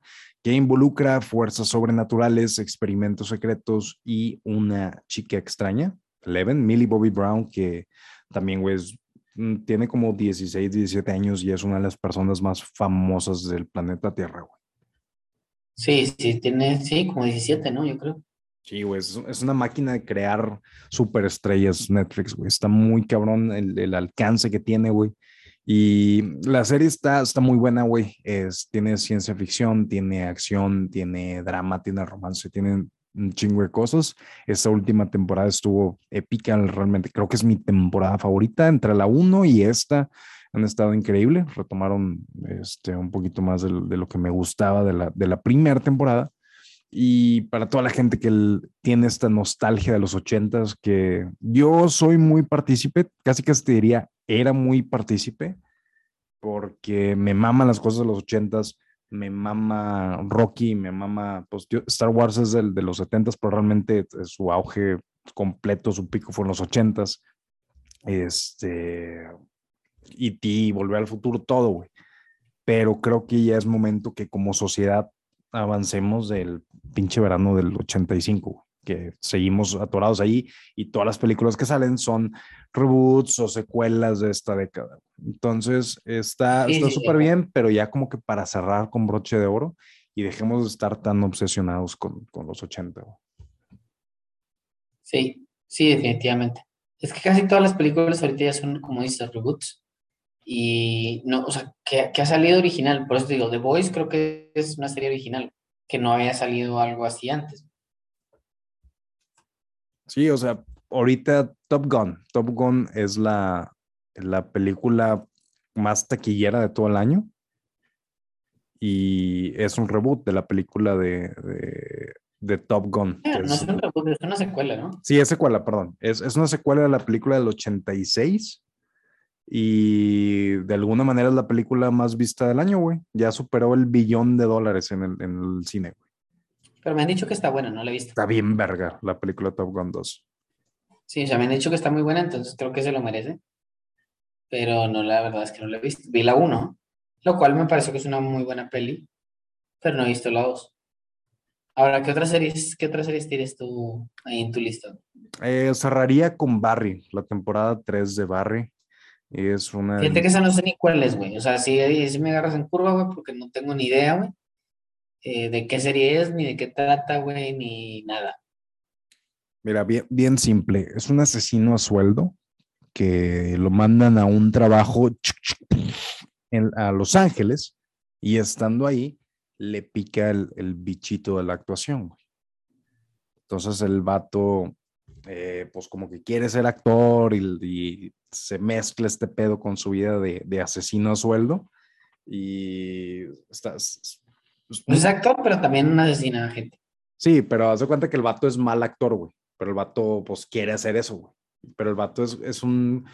A: que involucra fuerzas sobrenaturales, experimentos secretos y una chica extraña, Eleven, Millie Bobby Brown, que también mm, tiene como 16, 17 años y es una de las personas más famosas del planeta Tierra, güey.
B: Sí, sí, tiene, sí, como 17, ¿no? Yo creo.
A: Sí, güey, es, una máquina de crear superestrellas Netflix, güey. Está muy cabrón el, el alcance que tiene, güey. Y la serie está, está muy buena, güey. tiene ciencia ficción, tiene acción, tiene drama, tiene romance, tiene un chingo de cosas. Esta última temporada estuvo épica, realmente creo que es mi temporada favorita. Entre la 1 y esta han estado increíbles. Retomaron este, un poquito más de, lo que me gustaba de la, de la primera temporada. Y para toda la gente que tiene esta nostalgia de los ochentas, que yo soy muy partícipe, casi casi te diría, era muy partícipe, porque me maman las cosas de los ochentas, me mama Rocky, me mama, pues Star Wars es del, de los 70 pero realmente su auge completo, su pico fue en los 80s. Este, E.T., Volver al Futuro, todo, güey. Pero creo que ya es momento que como sociedad avancemos del pinche verano del 85, que seguimos atorados ahí y todas las películas que salen son reboots o secuelas de esta década. Entonces está súper bien, pero ya como que para cerrar con broche de oro y dejemos de estar tan obsesionados con, con los 80.
B: Sí, sí, definitivamente. Es que casi todas las películas ahorita ya son, como dices, reboots. Y no, o sea, que, que ha salido original. Por eso digo, The Voice creo que es una serie original, que no había salido algo así antes.
A: Sí, o sea, ahorita Top Gun. Top Gun es la, la película más taquillera de todo el año. Y es un reboot de la película de, de, Top Gun.
B: Ah, no es, un reboot, es una secuela, ¿no?
A: Sí, es secuela, perdón. Es, es una secuela de la película del 86. Y de alguna manera es la película más vista del año, güey. Ya superó el billón de dólares en el, en el cine, güey.
B: Pero me han dicho que está buena, no la he visto.
A: Está bien verga la película Top Gun 2.
B: Sí, o sea, me han dicho que está muy buena, entonces creo que se lo merece. Pero no, la verdad es que no la he visto. Vi la 1, lo cual me parece que es una muy buena peli, pero no he visto la 2. Ahora, ¿qué otras series, qué otras series tienes tú ahí en tu lista?
A: Eh, cerraría con Barry, la temporada 3 de Barry. Es una.
B: Fíjate que esa no sé ni cuál es, güey. O sea, sí me agarras en curva, güey, porque no tengo ni idea, güey. Eh, de qué serie es, ni de qué trata, güey, ni nada.
A: Mira, bien, bien simple. Es un asesino a sueldo que lo mandan a un trabajo a Los Ángeles y estando ahí le pica el, bichito de la actuación. Entonces el vato, eh, pues como que quiere ser actor y, se mezcla este pedo con su vida de, de asesino a sueldo y está,
B: pues, es actor, pero también asesina a gente.
A: Sí, pero haz de cuenta que el vato es mal actor, güey. Pero el vato, pues, quiere hacer eso, güey. Pero el vato es, es un,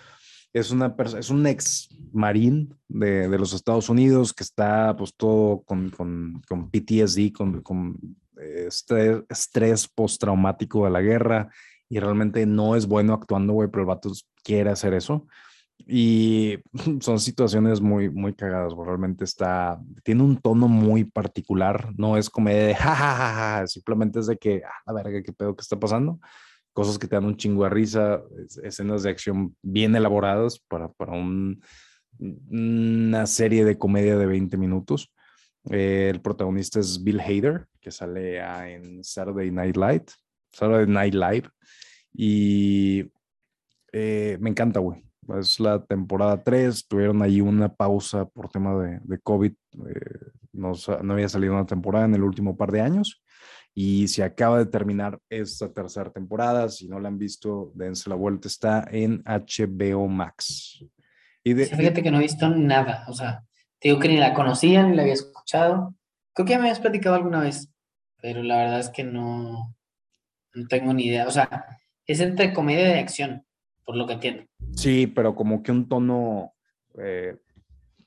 A: es una es un ex marín de, de, los Estados Unidos que está, pues, todo con, con, con PTSD, con, con estrés, estrés postraumático de la guerra y realmente no es bueno actuando, güey, pero el vato quiere hacer eso. Y <laughs> son situaciones muy, muy cagadas, realmente está, tiene un tono muy particular, no es como de <laughs> jajaja, simplemente es de que, ah, la verga, qué pedo que está pasando, cosas que te dan un chingo de risa, escenas de acción bien elaboradas para, para un, una serie de comedia de 20 minutos. Eh, el protagonista es Bill Hader, que sale en Saturday Night Live, Saturday Night Live, y eh, me encanta, güey es la temporada 3, tuvieron ahí una pausa por tema de, de COVID, eh, no, no, había salido una temporada en el último par de años y se acaba de terminar esta tercera temporada, si no la han visto, dense la vuelta, está en HBO Max.
B: Y de, fíjate que no he visto nada, o sea, te digo que ni la conocía, ni la había escuchado, creo que ya me habías platicado alguna vez, pero la verdad es que no, no tengo ni idea, o sea, es entre comedia y acción, por lo que entiendo.
A: Sí, pero como que un tono eh,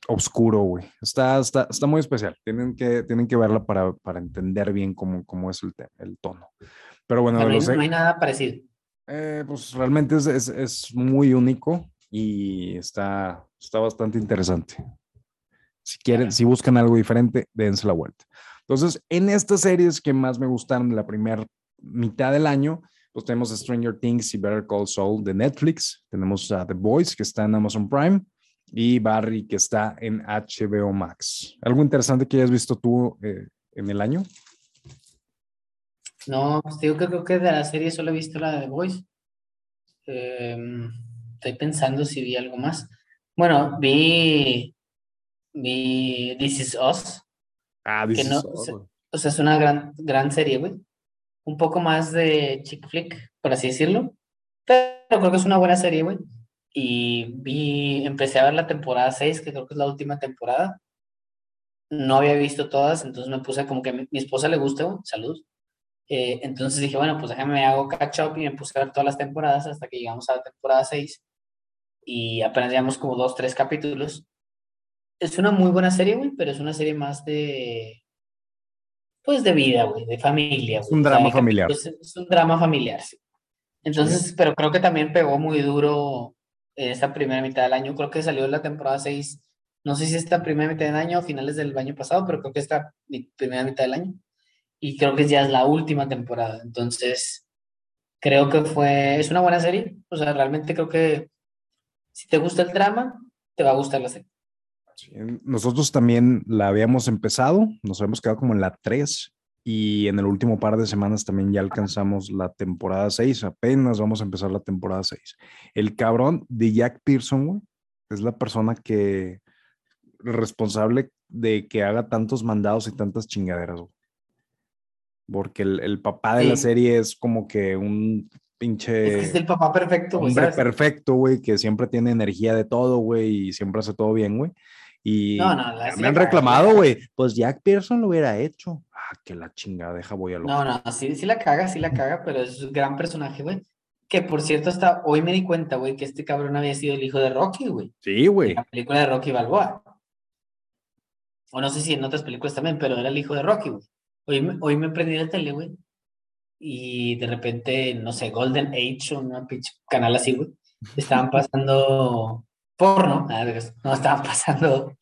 A: oscuro, güey. Está, está, está, muy especial. Tienen que, tienen que verla para, para entender bien cómo, cómo es el, el tono. Pero bueno,
B: no, hay, nada parecido.
A: Eh, pues realmente es, es, es, muy único y está, está bastante interesante. Si quieren, si buscan algo diferente, dense la vuelta. Entonces, en estas series que más me gustaron de la primera mitad del año, pues tenemos Stranger Things y Better Call Saul de Netflix. Tenemos a The Boys, que está en Amazon Prime. Y Barry, que está en HBO Max. ¿Algo interesante que hayas visto tú eh, en el año?
B: No, pues digo que creo que de la serie solo he visto la de The Boys. Em, estoy pensando si vi algo más. Bueno, vi, vi This Is Us.
A: Ah, This Is Us.
B: O sea, es una gran, gran serie, güey un poco más de chick flick, por así decirlo. Pero creo que es una buena serie, güey. Y vi, empecé a ver la temporada 6, que creo que es la última temporada. No había visto todas, entonces me puse como que a mi, esposa le gusta, güey, salud. Eh, entonces dije, bueno, pues déjame hago catch up y me puse a ver todas las temporadas hasta que llegamos a la temporada 6. Y apenas llevamos como dos, tres capítulos. es una muy buena serie, güey, pero es una serie más de, pues de vida, güey, de familia.
A: Es un drama familiar.
B: Es, un drama familiar, sí. Entonces, pero creo que también pegó muy duro en esta primera mitad del año. Creo que salió la temporada 6, no sé si esta primera mitad del año o finales del año pasado, pero creo que esta primera mitad del año. Y creo que ya es la última temporada. Entonces, creo que fue, es una buena serie. O sea, realmente creo que si te gusta el drama, te va a gustar la serie.
A: Nosotros también la habíamos empezado, nos habíamos quedado como en la 3 y en el último par de semanas también ya alcanzamos la temporada 6, apenas vamos a empezar la temporada 6. El cabrón de Jack Pearson, es la persona que responsable de que haga tantos mandados y tantas chingaderas, Porque el, papá de la serie es como que un pinche.
B: Es, el papá perfecto,
A: güey. Hombre perfecto, güey, que siempre tiene energía de todo, güey, y siempre hace todo bien, güey. Y me han reclamado, güey. Pues Jack Pearson lo hubiera hecho. Ah, que la chingada, deja voy a lo.
B: No, no, sí, sí la caga, sí la caga, pero es un gran personaje, güey. Que por cierto, hasta hoy me di cuenta, güey, que este cabrón había sido el hijo de Rocky, güey.
A: Sí, güey.
B: La película de Rocky Balboa. O no sé si en otras películas también, pero era el hijo de Rocky, güey. Hoy, hoy me prendí la tele, güey y de repente, no sé, Golden Age o una pinche canal así, güey, estaban pasando porno, no, estaban pasando,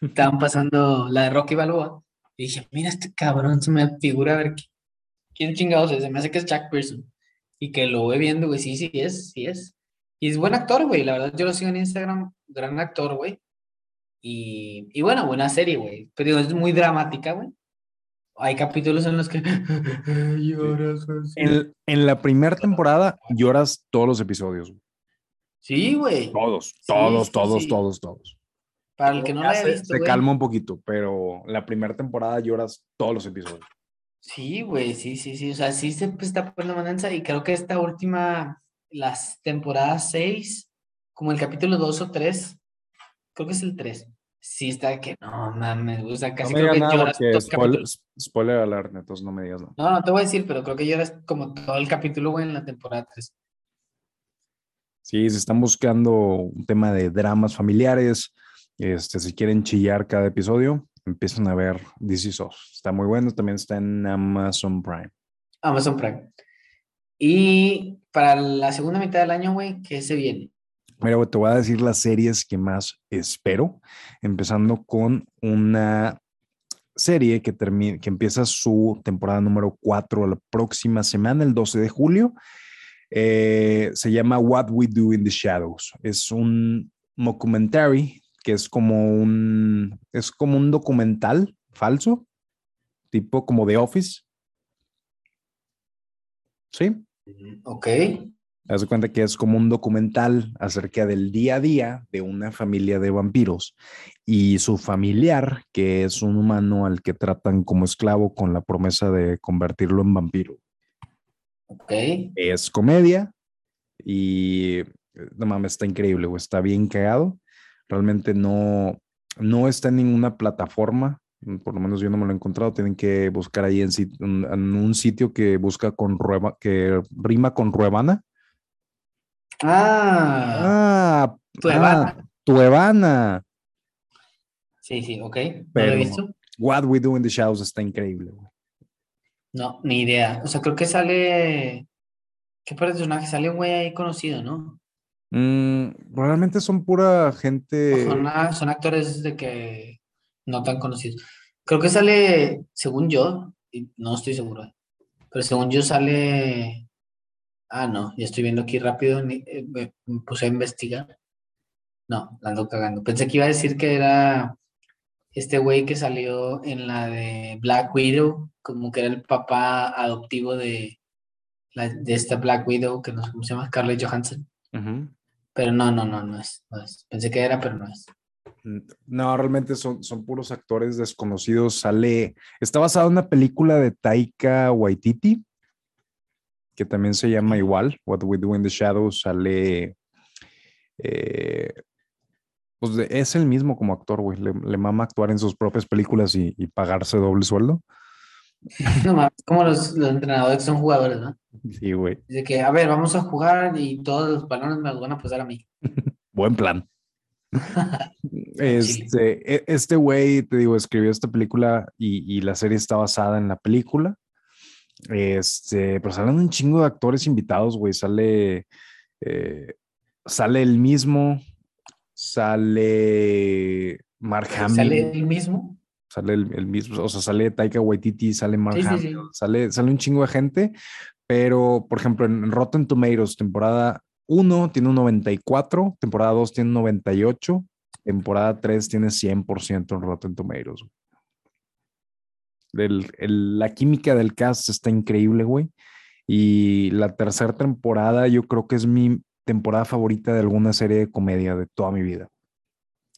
B: estaban pasando la de Rocky Balboa, y dije, mira este cabrón, se me figura a ver quién chingados es, se me hace que es Jack Pearson, y que lo voy viendo, güey, sí, sí es, sí es, y es buen actor, güey, la verdad yo lo sigo en Instagram, gran actor, güey, y, y bueno, buena serie, güey, pero es muy dramática, güey, hay capítulos en los que <laughs> lloras.
A: En, la primera temporada lloras todos los episodios.
B: Sí, güey.
A: Todos, todos, todos, todos, todos.
B: Para el que no lo haya visto.
A: Se calma un poquito, pero la primera temporada lloras todos los episodios.
B: Sí, güey, sí, sí, sí. O sea, sí se está poniendo mananza y creo que esta última, las temporadas 6, como el capítulo 2 o 3, creo que es el 3 sí está que no mames, o sea, casi creo que lloras
A: spoiler, spoiler alert, entonces no me digas
B: no. No, no te voy a decir, pero creo que lloras como todo el capítulo, güey, en la temporada 3.
A: Sí, se están buscando un tema de dramas familiares. Este, si quieren chillar cada episodio, empiezan a ver This Is Está muy bueno, también está en Amazon Prime.
B: Amazon Prime. Y para la segunda mitad del año, güey, ¿qué se viene?
A: Mira, te voy a decir las series que más espero, empezando con una serie que, termina, que empieza su temporada número 4 la próxima semana, el 12 de julio. Eh, se llama What We Do in the Shadows. Es un documentary que es como un, es como un documental falso, tipo como The Office. ¿Sí?
B: Ok.
A: Haz de cuenta que es como un documental acerca del día a día de una familia de vampiros y su familiar, que es un humano al que tratan como esclavo con la promesa de convertirlo en vampiro. Es comedia y no mames, está increíble, güey, está bien cagado. Realmente no, no está en ninguna plataforma, por lo menos yo no me lo he encontrado. Tienen que buscar ahí en, en un sitio que busca con que rima con Ruebana
B: Ah,
A: ah Tuevana. Ah,
B: Sí, sí, ok. ¿No lo he visto?
A: What We Do in the Shadows está increíble.
B: No, ni idea. O sea, creo que sale. ¿Qué personaje? Sale un güey ahí conocido, ¿no?
A: Mm, realmente son pura gente.
B: Son, son, actores de que no tan conocidos. Creo que sale, según yo, no estoy seguro, pero según yo sale Ah, no, ya estoy viendo aquí rápido, eh, me puse a investigar. No, la ando cagando. Pensé que iba a decir que era este güey que salió en la de Black Widow, como que era el papá adoptivo de, de esta Black Widow, que no sé cómo se llama, Scarlett Johansson. Pero no, no, no, no es, no es. Pensé que era, pero no es.
A: No, realmente son, son puros actores desconocidos. Sale, está basado en una película de Taika Waititi, que también se llama igual, What We Do in the Shadows, sale, eh, pues es el mismo como actor, güey, le, mama actuar en sus propias películas y, pagarse doble sueldo.
B: No como los, entrenadores son jugadores, ¿no?
A: Sí, güey.
B: Dice que, a ver, vamos a jugar y todos los balones me los van a pasar a mí. <laughs>
A: Buen plan. <laughs> este, e, este güey, te digo, escribió esta película y, y, la serie está basada en la película. Este, pero salen un chingo de actores invitados, güey. Sale, eh, sale el mismo, sale Mark Hamill.
B: ¿Sale el mismo?
A: Sale el, mismo, o sea, sale Taika Waititi, sale Mark Sale, sale un chingo de gente, pero por ejemplo en Rotten Tomatoes, temporada 1 tiene un 94, temporada 2 tiene un 98, temporada 3 tiene 100% en Rotten Tomatoes. la química del cast está increíble, güey. Y la tercera temporada yo creo que es mi temporada favorita de alguna serie de comedia de toda mi vida.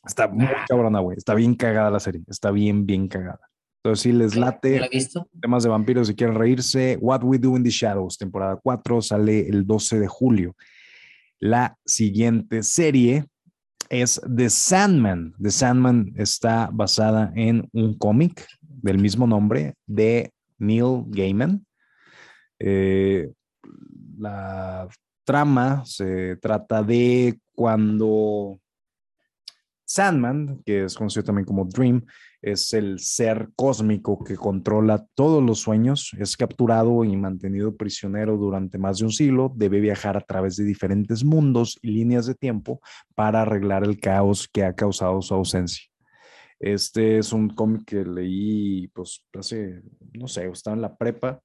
A: Está muy ah. cabrona, güey. Está bien cagada la serie. Está bien, bien cagada. Entonces, si les late temas de vampiros y quieren reírse, What We Do in the Shadows, temporada 4, sale el 12 de julio. La siguiente serie es The Sandman. The Sandman está basada en un cómic del mismo nombre de Neil Gaiman. Eh, la trama se trata de cuando Sandman, que es conocido también como Dream, es el ser cósmico que controla todos los sueños, es capturado y mantenido prisionero durante más de un siglo, debe viajar a través de diferentes mundos y líneas de tiempo para arreglar el caos que ha causado su ausencia. Este es un cómic que leí, pues, hace, no sé, estaba en la prepa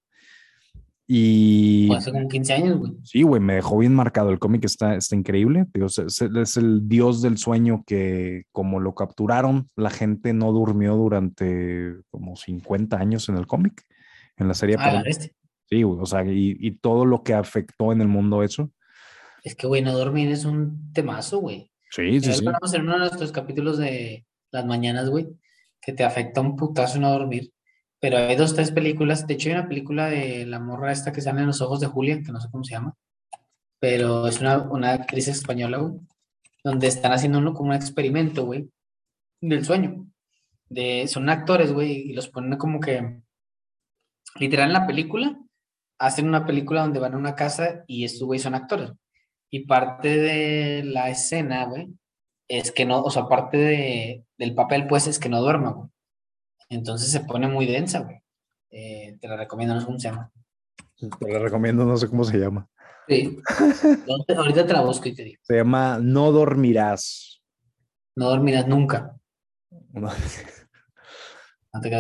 A: y...
B: hace como 15 años, güey.
A: Sí, güey, me dejó bien marcado. El cómic está, está increíble. es, el dios del sueño que, como lo capturaron, la gente no durmió durante como 50 años en el cómic, en la serie.
B: Ah, este.
A: Sí, güey, o sea, y, y, todo lo que afectó en el mundo eso.
B: Es que, güey, no dormir es un temazo, güey.
A: Sí, sí, sí.
B: Hablamos en uno de nuestros capítulos de las mañanas, güey, que te afecta un putazo no dormir. Pero hay dos, tres películas. De hecho, hay una película de la morra esta que sale en los ojos de Julia, que no sé cómo se llama. Pero es una, una actriz española, güey. Donde están haciendo uno como un experimento, güey. Del sueño. De, son actores, güey, y los ponen como que. Literal en la película. Hacen una película donde van a una casa y estos güey son actores. Y parte de la escena, güey, es que no, o sea, parte de, del papel, pues, es que no duerma, güey. Entonces se pone muy densa, güey. Eh, te la recomiendo, no sé cómo se llama.
A: Te la recomiendo, no sé cómo se llama.
B: Sí. ahorita te la busco y te digo.
A: Se llama No dormirás.
B: No dormirás nunca. No,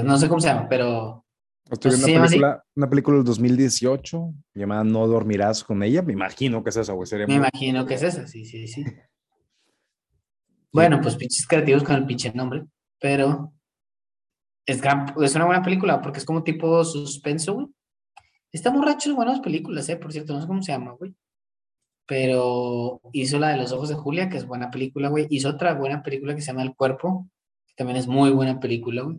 B: no sé cómo se llama, pero.
A: Estoy viendo una película, una película del 2018 llamada No dormirás con ella. Me imagino que es esa, güey.
B: Me imagino que es esa, sí, sí, sí. <laughs> Bueno, pues pinches creativos con el pinche nombre, pero es, es una buena película porque es como tipo suspenso, güey. Está borracho buenas películas, eh, por cierto, no sé cómo se llama, güey. Pero hizo la de los ojos de Julia, que es buena película, güey. Hizo otra buena película que se llama El Cuerpo, que también es muy buena película, güey.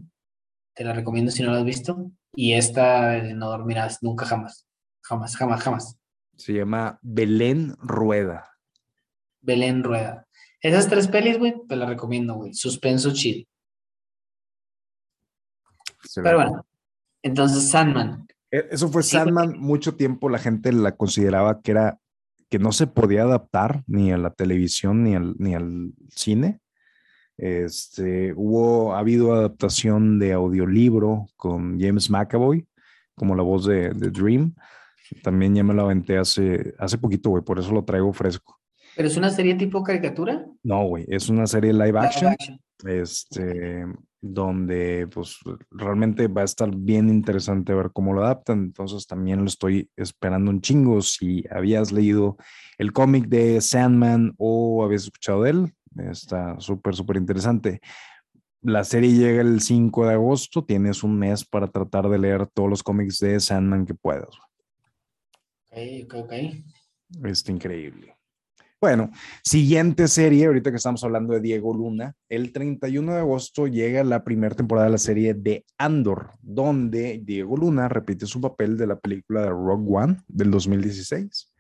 B: Te la recomiendo si no la has visto. Y esta No dormirás nunca jamás. Jamás, jamás, jamás.
A: Se llama Belén Rueda.
B: Belén Rueda. Esas tres pelis, güey, te las recomiendo, güey. Suspenso chill. Pero bueno, entonces Sandman.
A: E, eso fue Sandman, mucho tiempo la gente la consideraba que era que no se podía adaptar ni a la televisión ni al, ni al cine. Este, hubo, ha habido adaptación de audiolibro con James McAvoy, como la voz de, Dream. También ya me la aventé hace, hace poquito, güey, por eso lo traigo fresco.
B: ¿Pero es una serie tipo caricatura?
A: No, güey, es una serie live action. Live action. Este, donde pues realmente va a estar bien interesante ver cómo lo adaptan. Entonces también lo estoy esperando un chingo. Si habías leído el cómic de Sandman o habías escuchado de él, está súper, súper interesante. La serie llega el 5 de agosto, tienes un mes para tratar de leer todos los cómics de Sandman que puedas.
B: Ok, ok, ok.
A: Está increíble. Bueno, siguiente serie, ahorita que estamos hablando de Diego Luna, el 31 de agosto llega la primera temporada de la serie de Andor, donde Diego Luna repite su papel de la película de Rogue One del 2016.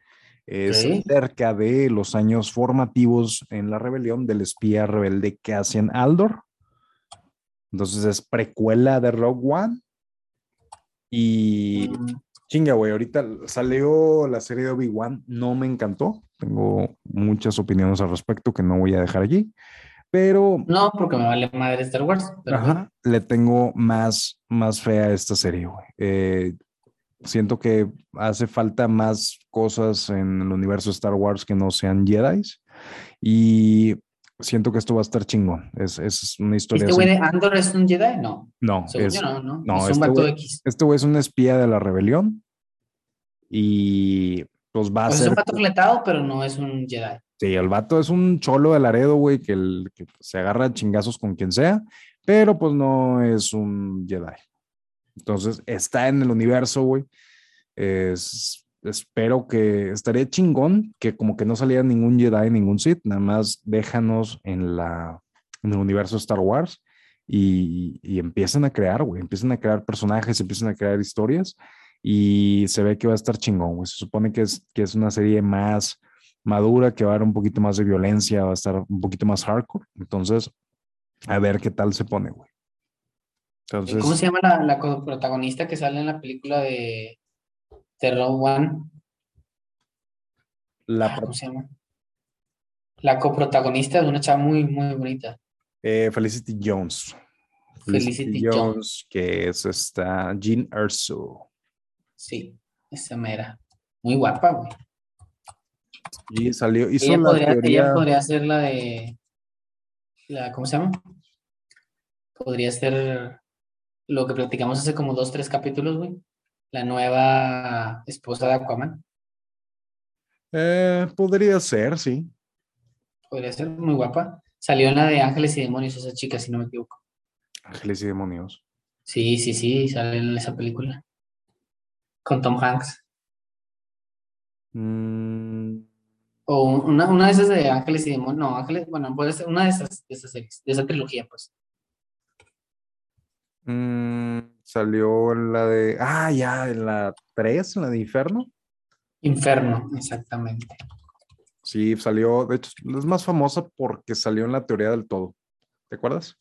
A: Es cerca de los años formativos en la rebelión del espía rebelde Cassian Aldor. Entonces es precuela de Rogue One. Y mm. chinga, güey, ahorita salió la serie de Obi-Wan, no me encantó tengo muchas opiniones al respecto que no voy a dejar allí, Pero
B: No, porque me vale madre Star Wars. Pero
A: Ajá, le tengo más, más fe a esta serie, güey. Eh, siento que hace falta más cosas en el universo de Star Wars que no sean Jedi. Y siento que esto va a estar chingón. Es, es una historia.
B: ¿Este güey de Andor es un Jedi? No.
A: No, es,
B: yo no, no.
A: no,
B: es un
A: este güey-
B: X.
A: este güey es un espía de la rebelión. Y pues va a
B: O sea, es
A: ser.
B: un vato fletado, pero no es un Jedi.
A: Sí, el vato es un cholo de Laredo, güey, que, el- que se agarra a chingazos con quien sea, pero pues no es un Jedi. Entonces, está en el universo, güey. Es- espero que estaría chingón que como que no saliera ningún Jedi, ningún Sith, nada más déjanos en la en el universo de Star Wars y, y empiecen a crear, güey, empiecen a crear personajes, empiecen a crear historias y se ve que va a estar chingón, güey. Se supone que es, que es una serie más madura, que va a haber un poquito más de violencia, va a estar un poquito más hardcore. Entonces, a ver qué tal se pone, güey. Entonces,
B: ¿Cómo se llama la, la protagonista que sale en la película de Terror One?
A: la,
B: Ah, ¿Cómo se llama? La coprotagonista es una chava muy, muy bonita.
A: eh, Felicity Jones.
B: Felicity Jones.
A: que es esta Jean Erso.
B: Sí, esa mera. Muy guapa, güey.
A: Y salió, hizo
B: Ella
A: la
B: podría, ella podría ser la de. La, ¿Cómo se llama? Podría ser lo que platicamos hace como dos, tres capítulos, güey. La nueva esposa de Aquaman.
A: Eh, podría ser, sí.
B: Podría ser muy guapa. Salió en la de Ángeles y Demonios, esa chica, si no me equivoco.
A: Ángeles y demonios.
B: Sí, sí, sí, sale en esa película. Con Tom Hanks.
A: Mm,
B: O una, una de esas de Ángeles y Demonios. No, Ángeles, bueno, puede ser una de esas, de esas series, de esa trilogía, pues.
A: mm, salió en la de. Ah, ya, en la 3, en la de Inferno.
B: Inferno, exactamente.
A: Sí, salió. De hecho, es más famosa porque salió en la teoría del todo. ¿Te acuerdas?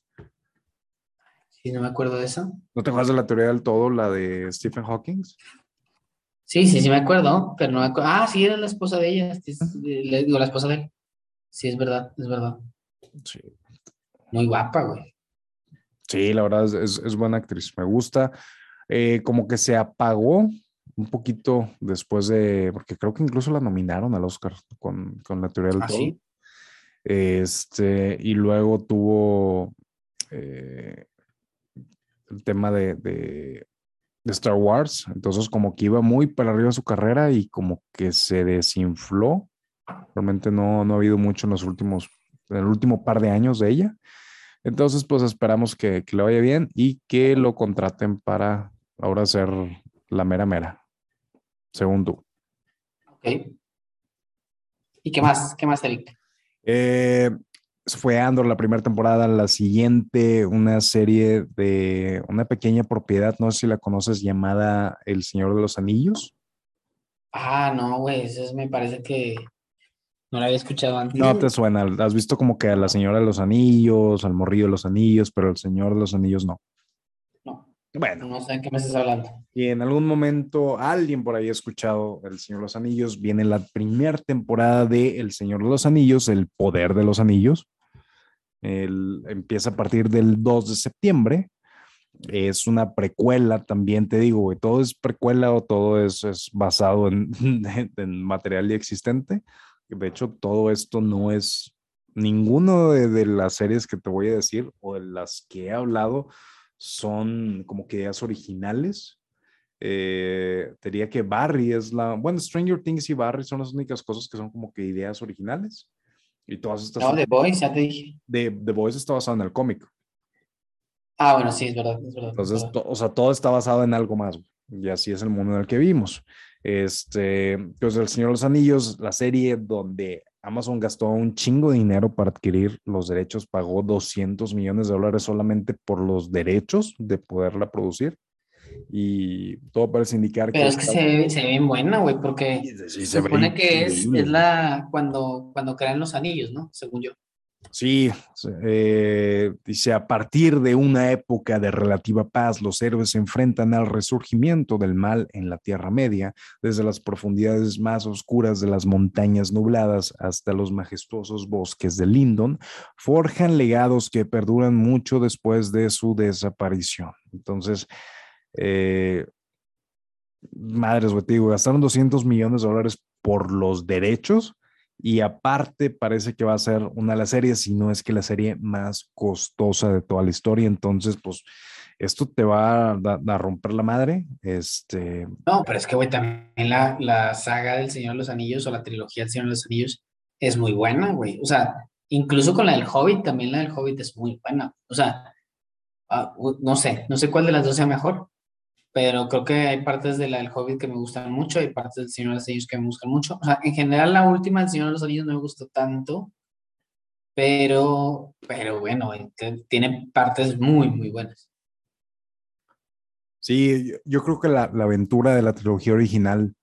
B: Sí, no me acuerdo de eso.
A: ¿No te acuerdas de la teoría del todo, la de Stephen Hawking?
B: Sí, sí, sí me acuerdo, pero no me acuerdo. Ah, sí, era la esposa de ella. digo, la esposa de él. Sí, es verdad, es verdad.
A: Sí.
B: Muy guapa, güey.
A: Sí, la verdad es, es- es buena actriz, me gusta. Eh, como que se apagó un poquito después de, porque creo que incluso la nominaron al Oscar con, con la teoría del
B: ¿Ah,
A: todo.
B: sí?
A: Este, y luego tuvo eh, el tema de, de- de Star Wars, entonces como que iba muy para arriba su carrera y como que se desinfló. Realmente no, no ha habido mucho en los últimos, en el último par de años de ella. Entonces, pues esperamos que, que le vaya bien y que lo contraten para ahora ser la mera mera, según tú.
B: Ok. ¿Y qué más? ¿Qué más, Eric?
A: Eh, fue Andor la primera temporada, la siguiente, una serie de una pequeña propiedad, no sé si la conoces, llamada El Señor de los Anillos.
B: Ah, no, güey, eso es- me parece que no la había escuchado antes.
A: No te suena, has visto como que a la Señora de los Anillos, al Morrillo de los Anillos, pero el Señor de los Anillos no.
B: No,
A: Bueno,
B: no sé en qué me estás hablando.
A: y en algún momento alguien por ahí ha escuchado El Señor de los Anillos, viene la primera temporada de El Señor de los Anillos, El Poder de los Anillos. El- empieza a partir del 2 de septiembre. Es una precuela también, te digo, todo es precuela o todo es, es basado en, <laughs> en material ya existente. De hecho, todo esto no es ninguno de, de las series que te voy a decir o de las que he hablado son como que ideas originales. Eh, te diría que Barry es la, bueno, Stranger Things y Barry son las únicas cosas que son como que ideas originales. Y todas estas
B: No, The Boys, ya te dije.
A: The Voice está basado en el cómic.
B: Ah, bueno, sí, es verdad, es verdad. es
A: Entonces,
B: verdad.
A: to- o sea, todo está basado en algo más. Y así es el mundo en el que vivimos. Este, pues El Señor de los Anillos, la serie donde Amazon gastó un chingo de dinero para adquirir los derechos, pagó 200 millones de dólares solamente por los derechos de poderla producir. Y todo parece indicar
B: Pero
A: que...
B: es que
A: está-
B: se ve, se ve bien buena, güey, porque
A: Sí, sí,
B: se
A: se
B: supone que es, es la cuando, cuando crean los anillos, ¿no? Según yo.
A: Sí, eh, dice, a partir de una época de relativa paz, los héroes se enfrentan al resurgimiento del mal en la Tierra Media, desde las profundidades más oscuras de las montañas nubladas hasta los majestuosos bosques de Lindon, forjan legados que perduran mucho después de su desaparición. Entonces, eh, madres, güey, digo, gastaron 200 millones de dólares por los derechos y aparte parece que va a ser una de las series, si no es que la serie más costosa de toda la historia. Entonces, pues esto te va a, romper la madre. Este...
B: No, pero es que, güey, también la, la, saga del Señor de los Anillos o la trilogía del Señor de los Anillos es muy buena, güey. O sea, incluso con la del Hobbit, también la del Hobbit es muy buena. O sea, ah, no sé, no sé cuál de las dos sea mejor, pero creo que hay partes de la del Hobbit que me gustan mucho, hay partes del Señor de los Anillos que me gustan mucho. O sea, en general la última del Señor de los Anillos no me gustó tanto, pero, pero bueno, tiene partes muy, muy buenas.
A: Sí, yo creo que la, aventura de la trilogía original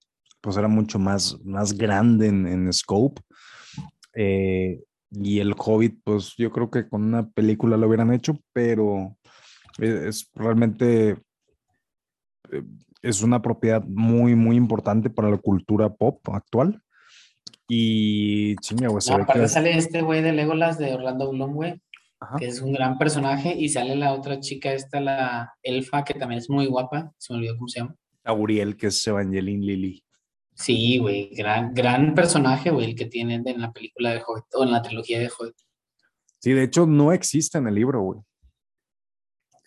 A: pues era mucho más, más grande en, scope. Eh, y el Hobbit, pues yo creo que con una película lo hubieran hecho, pero es realmente eh, es una propiedad muy, muy importante para la cultura pop actual. Y chinga, güey.
B: aparte sale este güey de Legolas de Orlando Bloom, güey, que es un gran personaje. Y sale la otra chica, esta, la elfa, que también es muy guapa. Se me olvidó cómo se llama.
A: Auriel, que es Evangeline Lily.
B: Sí, güey, gran, gran personaje, güey, el que tienen en la película de Hobbit o en la trilogía de Hobbit.
A: Sí, de hecho, no existe en el libro, güey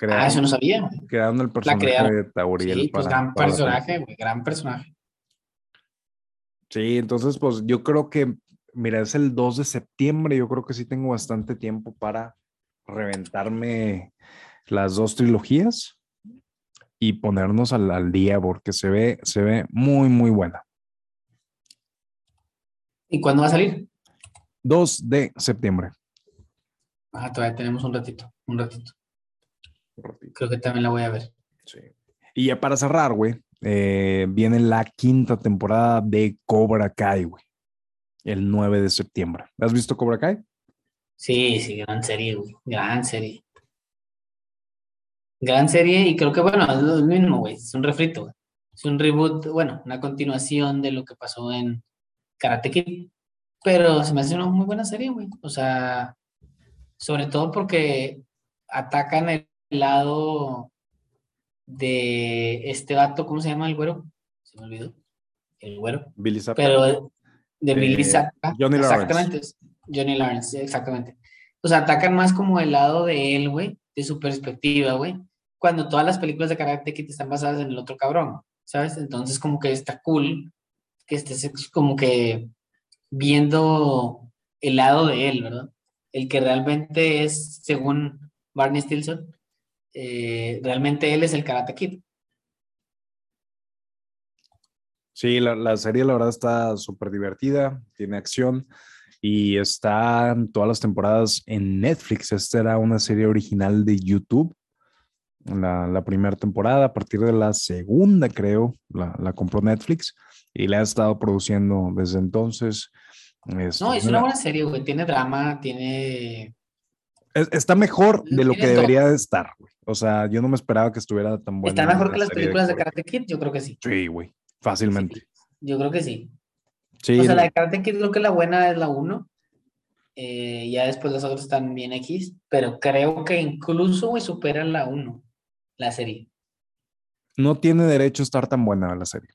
B: ah, eso no sabía.
A: Creando el personaje de Tauriel.
B: Sí, pues gran personaje, güey, gran personaje.
A: Sí, entonces, pues yo creo que, mira, es el 2 de septiembre, yo creo que sí tengo bastante tiempo para reventarme las dos trilogías y ponernos al, al día porque se ve, se ve muy, muy buena.
B: ¿Y cuándo va a salir?
A: 2 de septiembre.
B: Ah, todavía tenemos un ratito, un ratito. Creo que también la voy a ver.
A: Sí. Y ya para cerrar, güey, eh, viene la quinta temporada de Cobra Kai, güey. El 9 de septiembre. ¿Has visto Cobra Kai?
B: Sí, sí, gran serie, güey. Gran serie. Gran serie y creo que, bueno, es lo mismo, güey. Es un refrito, güey. Es un reboot, bueno, una continuación de lo que pasó en Karate Kid. Pero se me hace una muy buena serie, güey. O sea, sobre todo porque atacan el lado de este vato, ¿cómo se llama el güero? Se me olvidó. El güero.
A: Billy Zappa.
B: Pero de Billy
A: Eh,
B: Zappa.
A: Johnny Lawrence.
B: Exactamente. Johnny Lawrence, exactamente. O sea, atacan más como el lado de él, güey, de su perspectiva, güey. Cuando todas las películas de Karate Kid están basadas en el otro cabrón, ¿sabes? Entonces, como que está cool que estés como que viendo el lado de él, ¿verdad? El que realmente es, según Barney Stilson, eh, realmente él es el Karate Kid.
A: Sí, la, la serie la verdad está súper divertida, tiene acción y está en todas las temporadas en Netflix. Esta era una serie original de YouTube. La, la primera temporada, a partir de la segunda, creo, la, la compró Netflix y la ha estado produciendo desde entonces. Este,
B: No, es una buena serie, güey. Tiene drama, tiene.
A: es- está mejor de lo que debería de estar, güey. O sea, yo no me esperaba que estuviera tan buena.
B: ¿Está mejor que las películas de Karate Kid? Yo creo que sí.
A: Sí, güey, fácilmente.
B: Yo creo que sí.
A: Sí,
B: O sea, la de Karate Kid creo que la buena es la 1. ya después las otras están bien X, pero creo que incluso, güey, superan la 1, la serie.
A: no tiene derecho a estar tan buena la serie.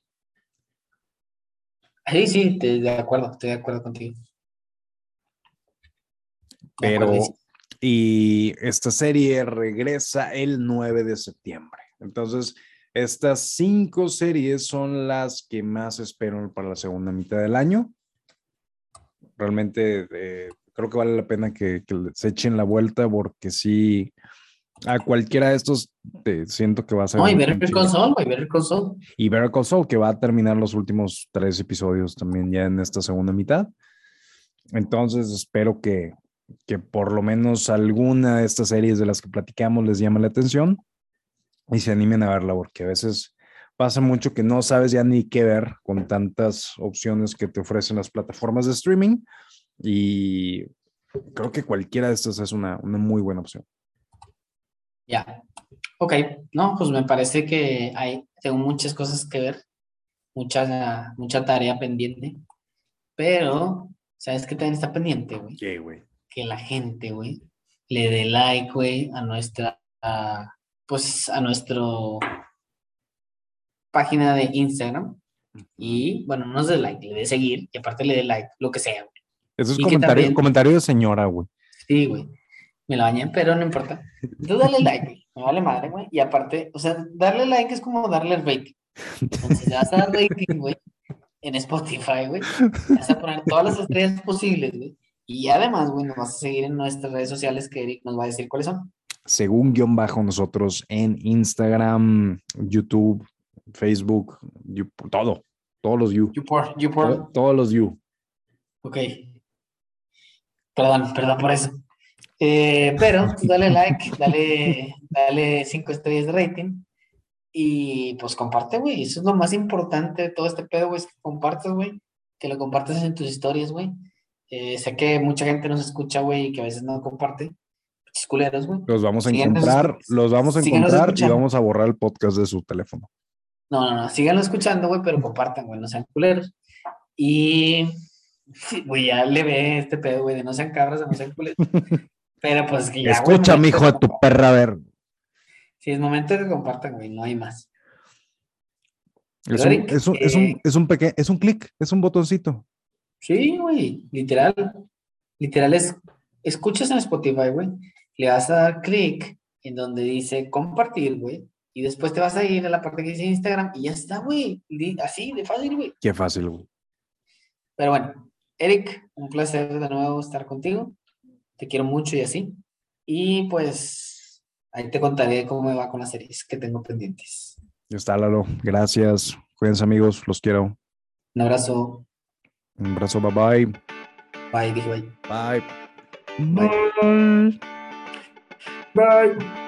B: Sí, sí, estoy de acuerdo, estoy de acuerdo contigo.
A: Pero. Y esta serie regresa el 9 de septiembre. Entonces, estas cinco series son las que más espero para la segunda mitad del año. Realmente eh, creo que vale la pena que, que se echen la vuelta porque sí, a cualquiera de estos te siento que va a ser...
B: No, y Better Call
A: chingo.
B: Saul, güey, Better Call Saul.
A: Y Better Call Saul, que va a terminar los últimos tres episodios también ya en esta segunda mitad. Entonces espero que, que por lo menos alguna de estas series de las que platicamos les llame la atención y se animen a verla, porque a veces pasa mucho que no sabes ya ni qué ver con tantas opciones que te ofrecen las plataformas de streaming y creo que cualquiera de estas es una, una muy buena opción.
B: Ya. Ok, no, pues me parece que hay, tengo muchas cosas que ver, mucha, mucha tarea pendiente, pero, ¿sabes qué también está pendiente, güey?
A: ¿Qué, güey?
B: Que la gente, güey, le dé like, güey, a nuestra, a, pues, a nuestro página de Instagram y, bueno, no dé like, le dé seguir y aparte le dé like, lo que sea, güey.
A: Eso es comentario,
B: también-
A: comentario de señora, güey.
B: Sí, güey. Me la bañé, pero no importa. Tú dale like, güey. Me vale madre, güey. Y aparte, o sea, darle like es como darle rating. Entonces, le vas a dar rating, güey, en Spotify, güey. Vas a poner todas las estrellas posibles, güey. Y además, güey, nos vas a seguir en nuestras redes sociales que Eric nos va a decir cuáles son.
A: Según guion bajo nosotros en Instagram, YouTube, Facebook, you- todo. Todos los you.
B: YouPorn,
A: to-
B: YouPorn.
A: Todos los you.
B: Ok. Perdón, perdón por eso. Eh, pero pues, dale like, dale, dale cinco estrellas de rating y pues comparte, güey. Eso es lo más importante de todo este pedo, güey, es que compartas, güey. Que lo compartas en tus historias, güey. Eh, sé que mucha gente nos escucha, güey, y que a veces no comparte. Culeros, güey.
A: Los vamos a
B: Síganos
A: encontrar, los vamos a encontrar y vamos a borrar el podcast de su teléfono.
B: No, no, no, síganlo escuchando, güey, pero compartan, güey, no sean culeros. Y, sí, güey, ya le ve este pedo, güey, de no sean cabras, de no sean culeros. <laughs> Pero pues que ya,
A: Escucha, mijo de tu perra, a ver.
B: Sí, es momento de que compartan, güey, no hay más.
A: Es un, es un, es un,
B: eh,
A: es un pequeño, es un clic, es un botoncito.
B: Sí, güey, literal. Literal es, escuchas en Spotify, güey, le vas a dar clic en donde dice compartir, güey, y después te vas a ir a la parte que dice Instagram y ya está, güey, así de fácil, güey.
A: Qué fácil, güey.
B: Pero bueno, Eric, un placer de nuevo estar contigo. Te quiero mucho y así. Y pues ahí te contaré cómo me va con las series que tengo pendientes.
A: Ya está, Lalo. Gracias. Cuídense, amigos. Los quiero.
B: Un abrazo.
A: Un abrazo. Bye bye.
B: Bye, dije bye.
A: Bye.
B: Bye. Bye.